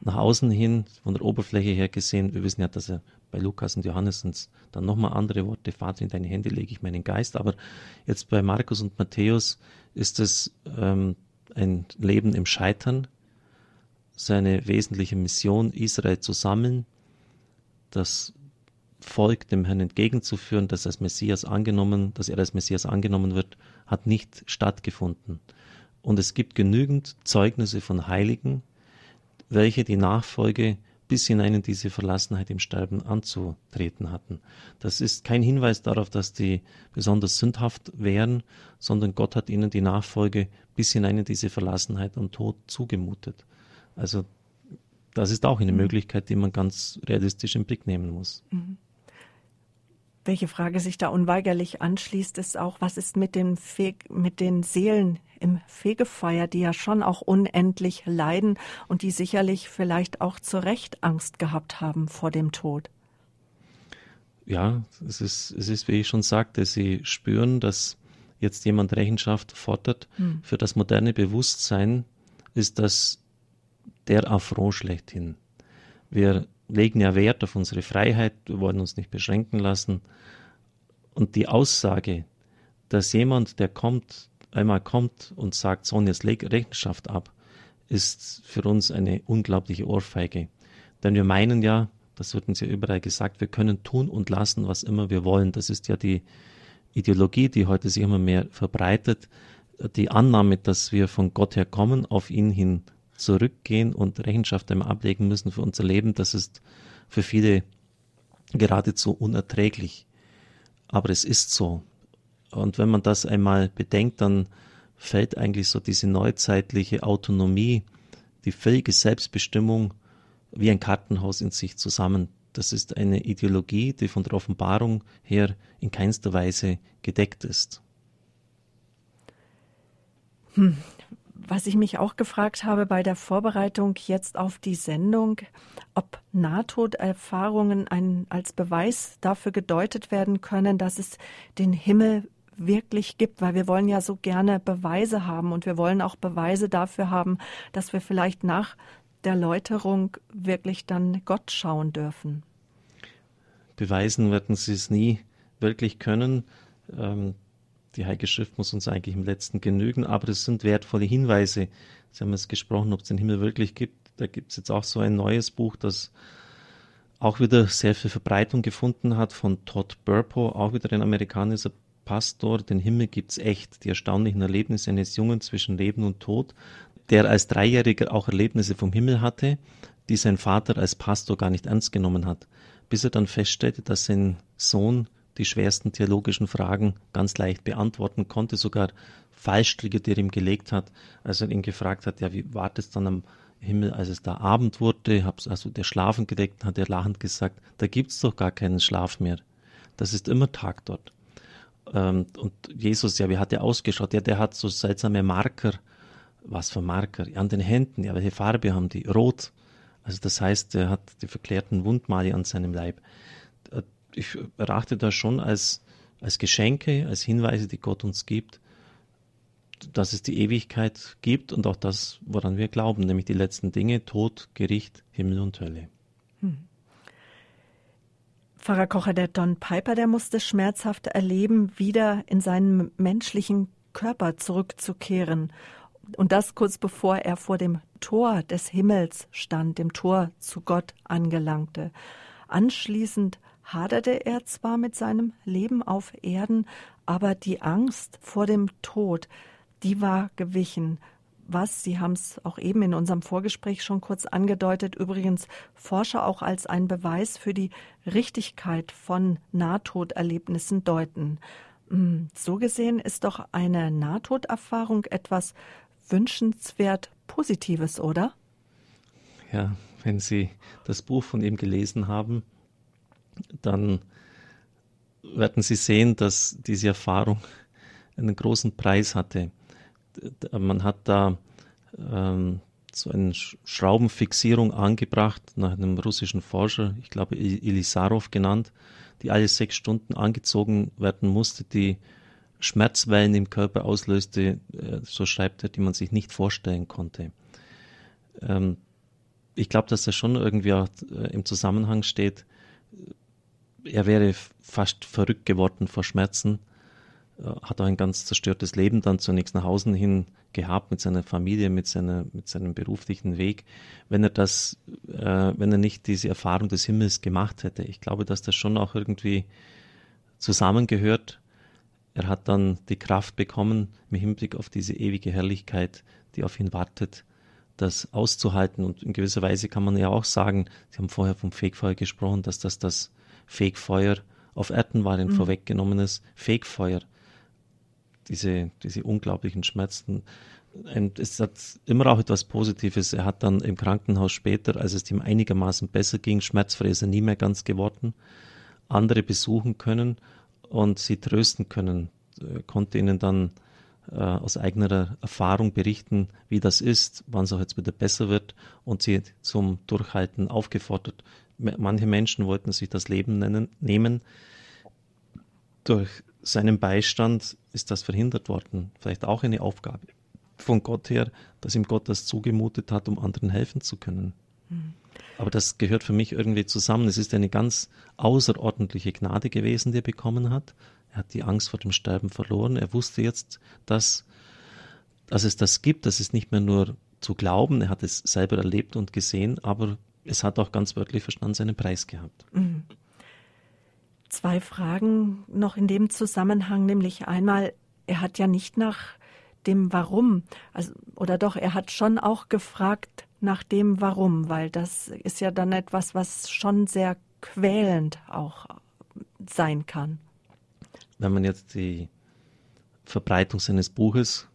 nach außen hin, von der Oberfläche her gesehen, wir wissen ja, dass er bei Lukas und Johannes dann nochmal andere Worte, Vater, in deine Hände lege ich meinen Geist, aber jetzt bei Markus und Matthäus ist es ähm, ein Leben im Scheitern, seine wesentliche Mission, Israel zu sammeln, das Volk dem Herrn entgegenzuführen, dass als Messias angenommen, dass er als Messias angenommen wird, hat nicht stattgefunden. Und es gibt genügend Zeugnisse von Heiligen, welche die Nachfolge bis hinein in diese Verlassenheit im Sterben anzutreten hatten. Das ist kein Hinweis darauf, dass die besonders sündhaft wären, sondern Gott hat ihnen die Nachfolge bis hinein in diese Verlassenheit und Tod zugemutet. Also das ist auch eine mhm. Möglichkeit, die man ganz realistisch im Blick nehmen muss. Mhm. Welche Frage sich da unweigerlich anschließt, ist auch, was ist mit den, Fe mit den Seelen im Fegefeuer, die ja schon auch unendlich leiden und die sicherlich vielleicht auch zu Recht Angst gehabt haben vor dem Tod? Ja, es ist, es ist, wie ich schon sagte, sie spüren, dass jetzt jemand Rechenschaft fordert. Hm. Für das moderne Bewusstsein ist das der Affront schlechthin. Wir legen ja Wert auf unsere Freiheit, wir wollen uns nicht beschränken lassen. Und die Aussage, dass jemand, der kommt, einmal kommt und sagt, so, und jetzt leg Rechenschaft ab, ist für uns eine unglaubliche Ohrfeige. Denn wir meinen ja, das wird uns ja überall gesagt, wir können tun und lassen, was immer wir wollen. Das ist ja die Ideologie, die heute sich immer mehr verbreitet. Die Annahme, dass wir von Gott her kommen, auf ihn hin zurückgehen und Rechenschaft einmal ablegen müssen für unser Leben, das ist für viele geradezu unerträglich. Aber es ist so. Und wenn man das einmal bedenkt, dann fällt eigentlich so diese neuzeitliche Autonomie, die fähige Selbstbestimmung wie ein Kartenhaus in sich zusammen. Das ist eine Ideologie, die von der Offenbarung her in keinster Weise gedeckt ist. Hm, was ich mich auch gefragt habe bei der Vorbereitung jetzt auf die Sendung, ob Nahtoderfahrungen ein, als Beweis dafür gedeutet werden können, dass es den Himmel wirklich gibt, weil wir wollen ja so gerne Beweise haben und wir wollen auch Beweise dafür haben, dass wir vielleicht nach der Läuterung wirklich dann Gott schauen dürfen. Beweisen werden sie es nie wirklich können. Ähm, die Heilige Schrift muss uns eigentlich im letzten genügen, aber es sind wertvolle Hinweise. Sie haben jetzt gesprochen, ob es den Himmel wirklich gibt. Da gibt es jetzt auch so ein neues Buch, das auch wieder sehr viel Verbreitung gefunden hat von Todd Burpo, auch wieder ein amerikanischer Pastor. Den Himmel gibt's echt. Die erstaunlichen Erlebnisse eines Jungen zwischen Leben und Tod, der als Dreijähriger auch Erlebnisse vom Himmel hatte, die sein Vater als Pastor gar nicht ernst genommen hat, bis er dann feststellte, dass sein Sohn die schwersten theologischen Fragen ganz leicht beantworten konnte, sogar Fallstricke, die er ihm gelegt hat, als er ihn gefragt hat, ja, wie war das dann am Himmel, als es da Abend wurde, hab's also der Schlafen gedeckt, hat er lachend gesagt, da gibt's doch gar keinen Schlaf mehr. Das ist immer Tag dort. Ähm, und Jesus, ja, wie hat er ausgeschaut? Ja, der hat so seltsame Marker. Was für Marker? An den Händen. Ja, welche Farbe haben die? Rot. Also das heißt, er hat die verklärten Wundmale an seinem Leib ich erachte das schon als, als Geschenke, als Hinweise, die Gott uns gibt, dass es die Ewigkeit gibt und auch das, woran wir glauben, nämlich die letzten Dinge, Tod, Gericht, Himmel und Hölle. Hm. Pfarrer Kocher, der Don Piper, der musste schmerzhaft erleben, wieder in seinen menschlichen Körper zurückzukehren. Und das kurz bevor er vor dem Tor des Himmels stand, dem Tor zu Gott angelangte. Anschließend haderte er zwar mit seinem Leben auf Erden, aber die Angst vor dem Tod, die war gewichen. Was, Sie haben es auch eben in unserem Vorgespräch schon kurz angedeutet, übrigens Forscher auch als ein Beweis für die Richtigkeit von Nahtoderlebnissen deuten. Hm, so gesehen ist doch eine Nahtoderfahrung etwas wünschenswert Positives, oder? Ja, wenn Sie das Buch von ihm gelesen haben, dann werden Sie sehen, dass diese Erfahrung einen großen Preis hatte. Man hat da ähm, so eine Schraubenfixierung angebracht nach einem russischen Forscher, ich glaube Elisarov genannt, die alle sechs Stunden angezogen werden musste, die Schmerzwellen im Körper auslöste, äh, so schreibt er, die man sich nicht vorstellen konnte. Ähm, ich glaube, dass das schon irgendwie auch äh, im Zusammenhang steht. Er wäre fast verrückt geworden vor Schmerzen, hat auch ein ganz zerstörtes Leben dann zunächst nach Hause hin gehabt mit seiner Familie, mit, seiner, mit seinem beruflichen Weg, wenn er das, äh, wenn er nicht diese Erfahrung des Himmels gemacht hätte. Ich glaube, dass das schon auch irgendwie zusammengehört. Er hat dann die Kraft bekommen, im Hinblick auf diese ewige Herrlichkeit, die auf ihn wartet, das auszuhalten. Und in gewisser Weise kann man ja auch sagen, Sie haben vorher vom Fegfeuer gesprochen, dass das das Fegfeuer auf Erden war, ein mhm. vorweggenommenes Fegfeuer. Diese, diese unglaublichen Schmerzen. Und es hat immer auch etwas Positives. Er hat dann im Krankenhaus später, als es ihm einigermaßen besser ging, schmerzfrei ist er nie mehr ganz geworden, andere besuchen können und sie trösten können. Er konnte ihnen dann äh, aus eigener Erfahrung berichten, wie das ist, wann es auch jetzt wieder besser wird und sie zum Durchhalten aufgefordert. Manche Menschen wollten sich das Leben nennen, nehmen. Durch seinen Beistand ist das verhindert worden. Vielleicht auch eine Aufgabe von Gott her, dass ihm Gott das zugemutet hat, um anderen helfen zu können. Mhm. Aber das gehört für mich irgendwie zusammen. Es ist eine ganz außerordentliche Gnade gewesen, die er bekommen hat. Er hat die Angst vor dem Sterben verloren. Er wusste jetzt, dass, dass es das gibt. Das ist nicht mehr nur zu glauben. Er hat es selber erlebt und gesehen, aber es hat auch ganz wörtlich verstanden seinen Preis gehabt. Mhm. Zwei Fragen noch in dem Zusammenhang, nämlich einmal, er hat ja nicht nach dem Warum, also, oder doch, er hat schon auch gefragt nach dem Warum, weil das ist ja dann etwas, was schon sehr quälend auch sein kann. Wenn man jetzt die Verbreitung seines Buches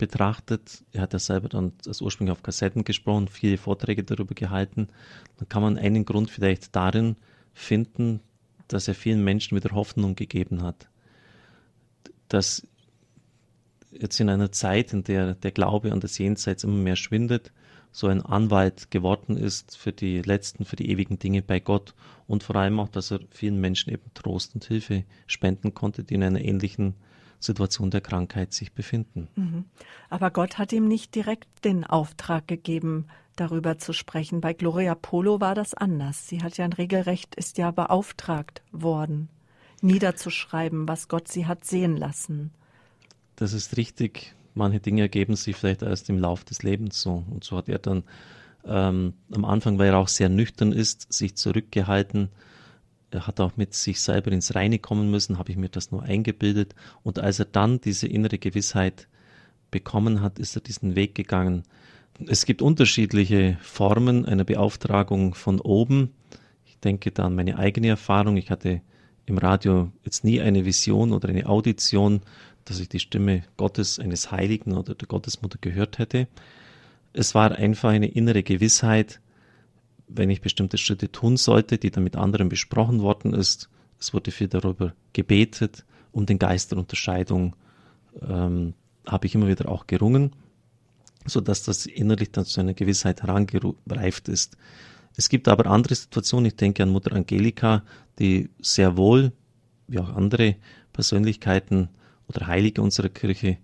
betrachtet, er hat ja selber dann als ursprünglich auf Kassetten gesprochen, viele Vorträge darüber gehalten, dann kann man einen Grund vielleicht darin finden, dass er vielen Menschen wieder Hoffnung gegeben hat. Dass jetzt in einer Zeit, in der der Glaube an das Jenseits immer mehr schwindet, so ein Anwalt geworden ist für die letzten, für die ewigen Dinge bei Gott und vor allem auch, dass er vielen Menschen eben Trost und Hilfe spenden konnte, die in einer ähnlichen Situation der Krankheit sich befinden. Mhm. Aber Gott hat ihm nicht direkt den Auftrag gegeben, darüber zu sprechen. Bei Gloria Polo war das anders. Sie hat ja ein Regelrecht, ist ja beauftragt worden, niederzuschreiben, was Gott sie hat sehen lassen. Das ist richtig. Manche Dinge ergeben sich vielleicht erst im Lauf des Lebens so. Und so hat er dann ähm, am Anfang, weil er auch sehr nüchtern ist, sich zurückgehalten. Er hat auch mit sich selber ins Reine kommen müssen, habe ich mir das nur eingebildet. Und als er dann diese innere Gewissheit bekommen hat, ist er diesen Weg gegangen. Es gibt unterschiedliche Formen einer Beauftragung von oben. Ich denke da an meine eigene Erfahrung. Ich hatte im Radio jetzt nie eine Vision oder eine Audition dass ich die Stimme Gottes, eines Heiligen oder der Gottesmutter gehört hätte. Es war einfach eine innere Gewissheit, wenn ich bestimmte Schritte tun sollte, die dann mit anderen besprochen worden ist. Es wurde viel darüber gebetet, um den Geist der Unterscheidung ähm, habe ich immer wieder auch gerungen, so dass das innerlich dann zu einer Gewissheit herangereift ist. Es gibt aber andere Situationen, ich denke an Mutter Angelika, die sehr wohl, wie auch andere Persönlichkeiten, oder Heilige unserer Kirche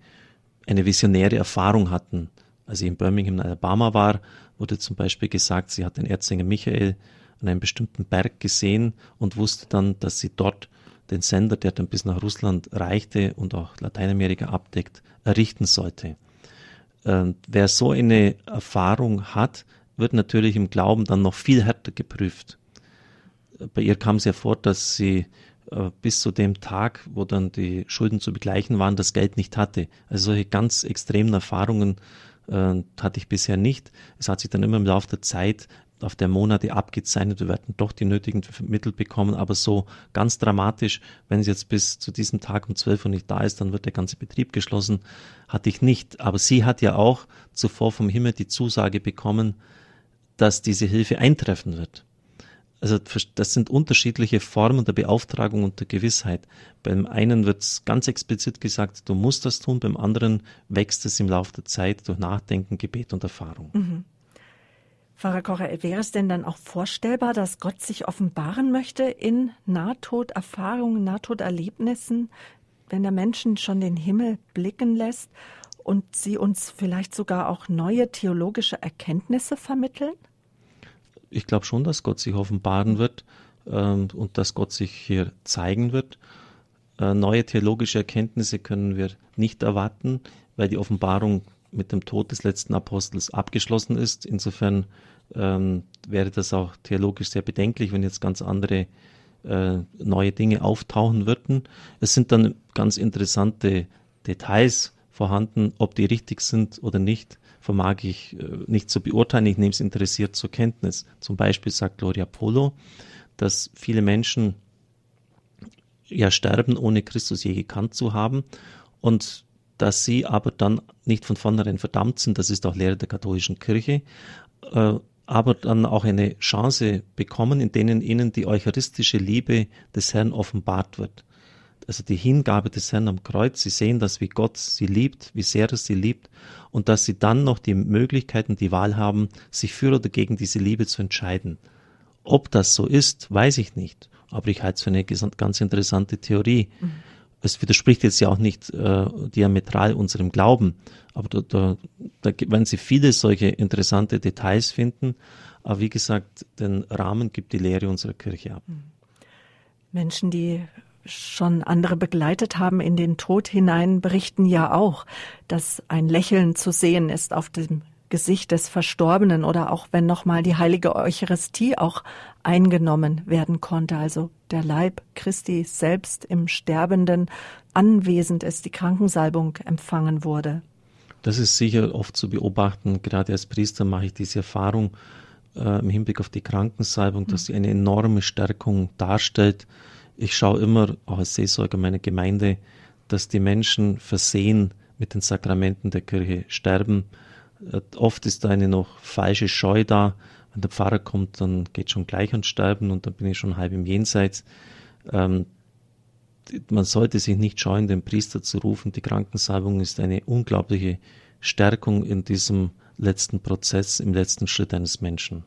eine visionäre Erfahrung hatten. Als ich in Birmingham, Alabama war, wurde zum Beispiel gesagt, sie hat den Erzengel Michael an einem bestimmten Berg gesehen und wusste dann, dass sie dort den Sender, der dann bis nach Russland reichte und auch Lateinamerika abdeckt, errichten sollte. Ähm, wer so eine Erfahrung hat, wird natürlich im Glauben dann noch viel härter geprüft. Bei ihr kam es ja vor, dass sie äh, bis zu dem Tag, wo dann die Schulden zu begleichen waren, das Geld nicht hatte. Also solche ganz extremen Erfahrungen äh, hatte ich bisher nicht. Es hat sich dann immer im Laufe der Zeit auf der Monate abgezeichnet, wir werden doch die nötigen Mittel bekommen, aber so ganz dramatisch, wenn es jetzt bis zu diesem Tag um 12 Uhr nicht da ist, dann wird der ganze Betrieb geschlossen, hatte ich nicht. Aber sie hat ja auch zuvor vom Himmel die Zusage bekommen, dass diese Hilfe eintreffen wird. Also das sind unterschiedliche Formen der Beauftragung und der Gewissheit. Beim einen wird es ganz explizit gesagt, du musst das tun, beim anderen wächst es im Laufe der Zeit durch Nachdenken, Gebet und Erfahrung. Mhm. Pfarrer Kocher, wäre es denn dann auch vorstellbar, dass Gott sich offenbaren möchte in Nahtoderfahrungen, Nahtoderlebnissen, wenn der Menschen schon den Himmel blicken lässt und sie uns vielleicht sogar auch neue theologische Erkenntnisse vermitteln? Ich glaube schon, dass Gott sich offenbaren wird ähm, und dass Gott sich hier zeigen wird. Äh, neue theologische Erkenntnisse können wir nicht erwarten, weil die Offenbarung mit dem Tod des letzten Apostels abgeschlossen ist. Insofern ähm, wäre das auch theologisch sehr bedenklich, wenn jetzt ganz andere äh, neue Dinge auftauchen würden. Es sind dann ganz interessante Details vorhanden, ob die richtig sind oder nicht, vermag ich äh, nicht zu beurteilen. Ich nehme es interessiert zur Kenntnis. Zum Beispiel sagt Gloria Polo, dass viele Menschen ja sterben, ohne Christus je gekannt zu haben und dass sie aber dann nicht von vornherein verdammt sind, das ist auch Lehre der katholischen Kirche, äh, aber dann auch eine Chance bekommen, in denen ihnen die eucharistische Liebe des Herrn offenbart wird. Also die Hingabe des Herrn am Kreuz, sie sehen das, wie Gott sie liebt, wie sehr er sie liebt und dass sie dann noch die Möglichkeit und die Wahl haben, sich für oder gegen diese Liebe zu entscheiden. Ob das so ist, weiß ich nicht. Aber ich halte es für eine ganz interessante Theorie. Mhm. Es widerspricht jetzt ja auch nicht äh, diametral unserem Glauben, aber da, da, da werden Sie viele solche interessante Details finden. Aber wie gesagt, den Rahmen gibt die Lehre unserer Kirche ab. Mhm. Menschen, die schon andere begleitet haben in den Tod hinein, berichten ja auch, dass ein Lächeln zu sehen ist auf dem Gesicht des Verstorbenen oder auch wenn nochmal die heilige Eucharistie auch eingenommen werden konnte, also der Leib Christi selbst im Sterbenden anwesend ist, die Krankensalbung empfangen wurde. Das ist sicher oft zu beobachten. Gerade als Priester mache ich diese Erfahrung äh, im Hinblick auf die Krankensalbung, dass sie eine enorme Stärkung darstellt. Ich schaue immer, auch als Seelsorger meiner Gemeinde, dass die Menschen versehen mit den Sakramenten der Kirche sterben äh, oft ist da eine noch falsche Scheu da. Wenn der Pfarrer kommt, dann geht schon gleich ans Sterben und dann bin ich schon halb im Jenseits. Ähm, man sollte sich nicht scheuen, den Priester zu rufen. Die Krankensalbung ist eine unglaubliche Stärkung in diesem letzten Prozess, im letzten Schritt eines Menschen.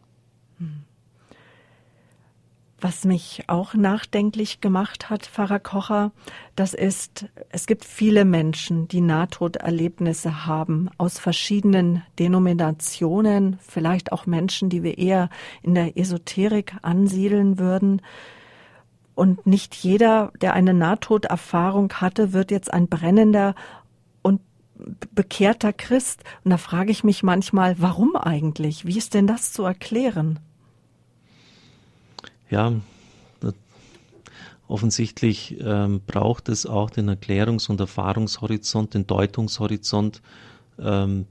Was mich auch nachdenklich gemacht hat, Pfarrer Kocher, das ist, es gibt viele Menschen, die Nahtoderlebnisse haben, aus verschiedenen Denominationen, vielleicht auch Menschen, die wir eher in der Esoterik ansiedeln würden. Und nicht jeder, der eine Nahtoderfahrung hatte, wird jetzt ein brennender und bekehrter Christ. Und da frage ich mich manchmal, warum eigentlich? Wie ist denn das zu erklären? Ja, offensichtlich ähm, braucht es auch den Erklärungs- und Erfahrungshorizont, den Deutungshorizont ähm,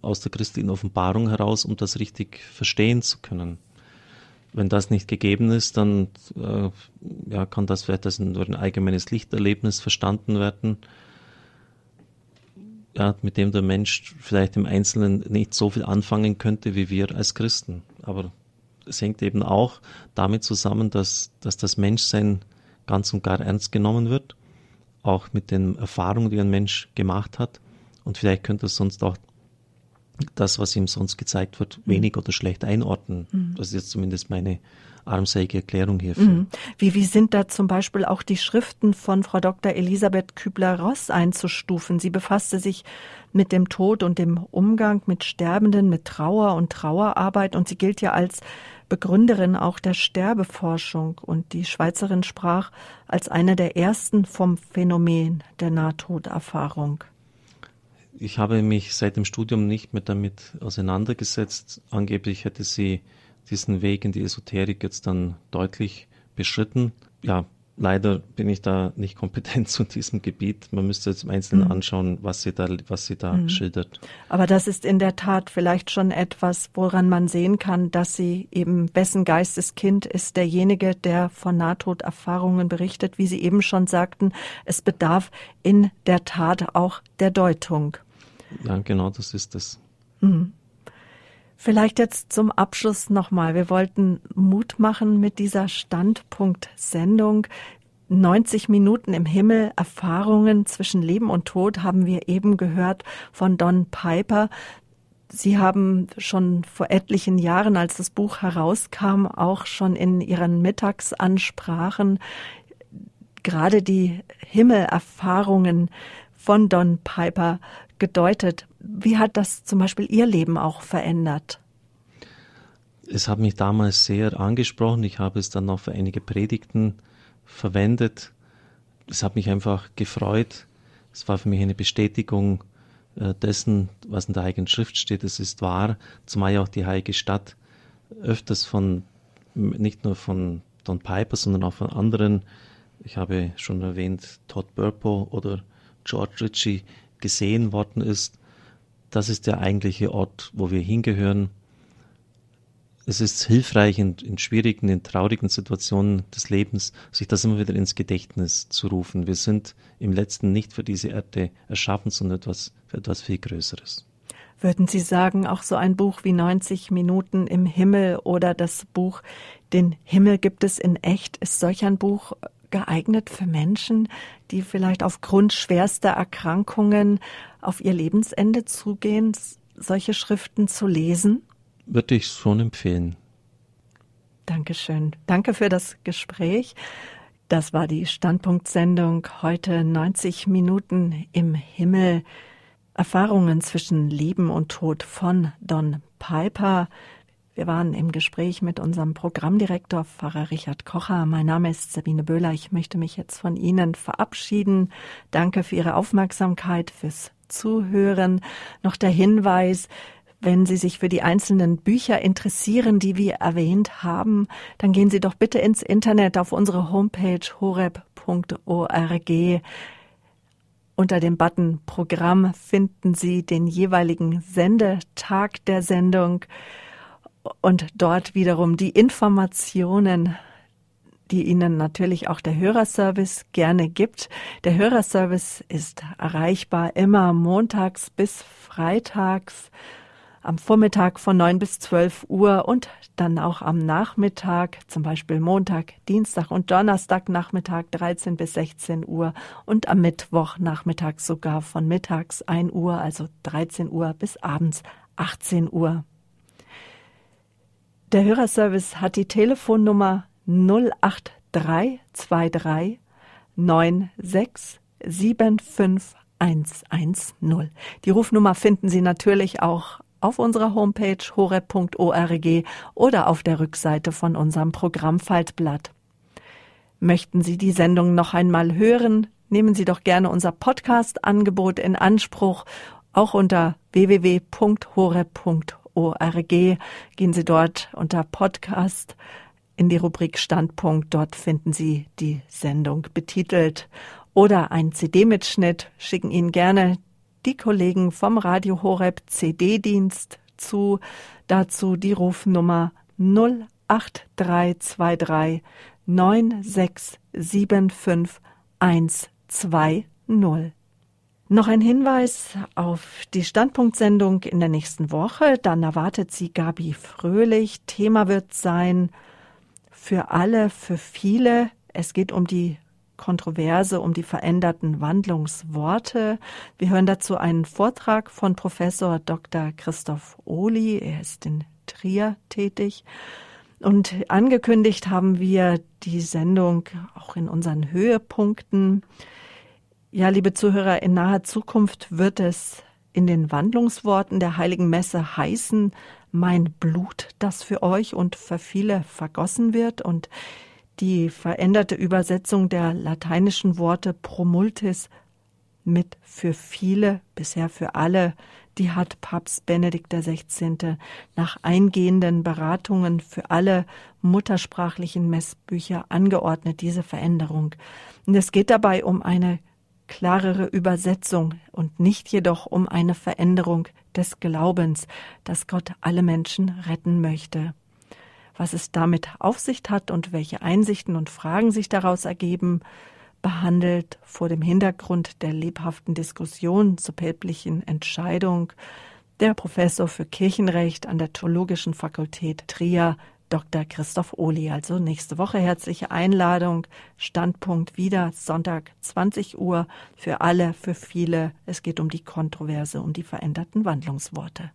aus der christlichen Offenbarung heraus, um das richtig verstehen zu können. Wenn das nicht gegeben ist, dann äh, ja, kann das vielleicht als ein allgemeines Lichterlebnis verstanden werden, ja, mit dem der Mensch vielleicht im Einzelnen nicht so viel anfangen könnte wie wir als Christen. Aber es hängt eben auch damit zusammen, dass, dass das Menschsein ganz und gar ernst genommen wird, auch mit den Erfahrungen, die ein Mensch gemacht hat. Und vielleicht könnte es sonst auch das, was ihm sonst gezeigt wird, mhm. wenig oder schlecht einordnen. Mhm. Das ist jetzt zumindest meine armselige Erklärung hierfür. Mhm. Wie, wie sind da zum Beispiel auch die Schriften von Frau Dr. Elisabeth Kübler-Ross einzustufen? Sie befasste sich mit dem Tod und dem Umgang mit Sterbenden, mit Trauer und Trauerarbeit und sie gilt ja als Begründerin auch der Sterbeforschung und die Schweizerin sprach als eine der ersten vom Phänomen der Nahtoderfahrung. Ich habe mich seit dem Studium nicht mehr damit auseinandergesetzt. Angeblich hätte sie diesen Weg in die Esoterik jetzt dann deutlich beschritten. Ja, Leider bin ich da nicht kompetent zu diesem Gebiet. Man müsste jetzt im Einzelnen mhm. anschauen, was sie da, was sie da mhm. schildert. Aber das ist in der Tat vielleicht schon etwas, woran man sehen kann, dass sie eben, wessen Geisteskind ist derjenige, der von Nahtoderfahrungen berichtet, wie Sie eben schon sagten. Es bedarf in der Tat auch der Deutung. Ja, genau, das ist es. Mhm. Vielleicht jetzt zum Abschluss nochmal. Wir wollten Mut machen mit dieser Standpunkt-Sendung. 90 Minuten im Himmel, Erfahrungen zwischen Leben und Tod haben wir eben gehört von Don Piper. Sie haben schon vor etlichen Jahren, als das Buch herauskam, auch schon in Ihren Mittagsansprachen gerade die Himmelerfahrungen von Don Piper gedeutet. Wie hat das zum Beispiel Ihr Leben auch verändert? Es hat mich damals sehr angesprochen. Ich habe es dann noch für einige Predigten verwendet. Es hat mich einfach gefreut. Es war für mich eine Bestätigung äh, dessen, was in der Heiligen Schrift steht. Es ist wahr, zumal auch die Heilige Stadt öfters von, nicht nur von Don Piper, sondern auch von anderen, ich habe schon erwähnt, Todd Burpo oder George Ritchie gesehen worden ist. Das ist der eigentliche Ort, wo wir hingehören es ist hilfreich in, in, schwierigen, in traurigen Situationen des Lebens, sich das immer wieder ins Gedächtnis zu rufen. Wir sind im letzten nicht für diese Erde erschaffen, sondern etwas, für etwas viel Größeres. Würden Sie sagen, auch so ein Buch wie 90 Minuten im Himmel oder das Buch Den Himmel gibt es in echt, ist solch ein Buch geeignet für Menschen, die vielleicht aufgrund schwerster Erkrankungen auf ihr Lebensende zugehen, solche Schriften zu lesen? würde ich schon empfehlen. Dankeschön. Danke für das Gespräch. Das war die Standpunktsendung heute 90 Minuten im Himmel. Erfahrungen zwischen Leben und Tod von Don Piper. Wir waren im Gespräch mit unserem Programmdirektor Pfarrer Richard Kocher. Mein Name ist Sabine Böhler. Ich möchte mich jetzt von Ihnen verabschieden. Danke für Ihre Aufmerksamkeit, fürs Zuhören. Noch der Hinweis, wenn Sie sich für die einzelnen Bücher interessieren, die wir erwähnt haben, dann gehen Sie doch bitte ins Internet auf unsere Homepage horeb.org. Unter dem Button Programm finden Sie den jeweiligen Sendetag der Sendung und dort wiederum die Informationen die Ihnen natürlich auch der Hörerservice gerne gibt. Der Hörerservice ist erreichbar immer montags bis freitags am Vormittag von 9 bis 12 Uhr und dann auch am Nachmittag, zum Beispiel Montag, Dienstag und Donnerstag Nachmittag 13 bis 16 Uhr und am Mittwoch Nachmittag sogar von mittags 1 Uhr, also 13 Uhr bis abends 18 Uhr. Der Hörerservice hat die Telefonnummer 08323 96 75 110. Die Rufnummer finden Sie natürlich auch auf unserer Homepage horeb.org oder auf der Rückseite von unserem Programmfaltblatt. Möchten Sie die Sendung noch einmal hören? Nehmen Sie doch gerne unser Podcast-Angebot in Anspruch. Auch unter www.horeb.org gehen Sie dort unter Podcast in die Rubrik Standpunkt. Dort finden Sie die Sendung betitelt. Oder ein CD-Mitschnitt schicken Ihnen gerne die Kollegen vom Radio Horeb CD-Dienst zu. Dazu die Rufnummer 08323 9675 120. Noch ein Hinweis auf die Standpunktsendung in der nächsten Woche. Dann erwartet sie Gabi Fröhlich. Thema wird sein für alle, für viele. Es geht um die Kontroverse um die veränderten Wandlungsworte. Wir hören dazu einen Vortrag von Professor Dr. Christoph Ohli. Er ist in Trier tätig. Und angekündigt haben wir die Sendung auch in unseren Höhepunkten. Ja, liebe Zuhörer, in naher Zukunft wird es in den Wandlungsworten der Heiligen Messe heißen, mein Blut, das für euch und für viele vergossen wird. Und die veränderte Übersetzung der lateinischen Worte promultis mit für viele, bisher für alle, die hat Papst Benedikt XVI. nach eingehenden Beratungen für alle muttersprachlichen Messbücher angeordnet, diese Veränderung. Und es geht dabei um eine klarere Übersetzung und nicht jedoch um eine Veränderung des Glaubens, dass Gott alle Menschen retten möchte. Was es damit auf sich hat und welche Einsichten und Fragen sich daraus ergeben, behandelt vor dem Hintergrund der lebhaften Diskussion zur päpstlichen Entscheidung der Professor für Kirchenrecht an der Theologischen Fakultät Trier, Dr. Christoph Ohli. Also nächste Woche herzliche Einladung. Standpunkt wieder Sonntag 20 Uhr für alle, für viele. Es geht um die Kontroverse, um die veränderten Wandlungsworte.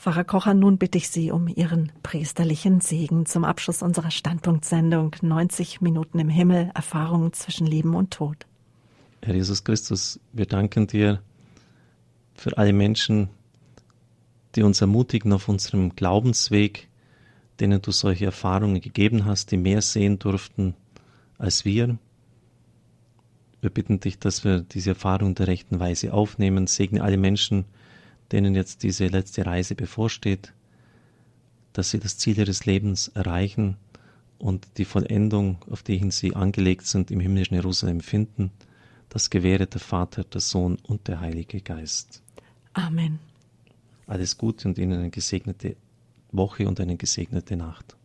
Pfarrer Kocher, nun bitte ich Sie um Ihren priesterlichen Segen zum Abschluss unserer Standpunktsendung 90 Minuten im Himmel, Erfahrungen zwischen Leben und Tod. Herr Jesus Christus, wir danken dir für alle Menschen, die uns ermutigen auf unserem Glaubensweg, denen du solche Erfahrungen gegeben hast, die mehr sehen durften als wir. Wir bitten dich, dass wir diese Erfahrung der rechten Weise aufnehmen. Segne alle Menschen, denen jetzt diese letzte Reise bevorsteht, dass sie das Ziel ihres Lebens erreichen und die Vollendung, auf die hin sie angelegt sind, im himmlischen Jerusalem finden. Das gewähre der Vater, der Sohn und der Heilige Geist. Amen. Alles Gute und Ihnen eine gesegnete Woche und eine gesegnete Nacht.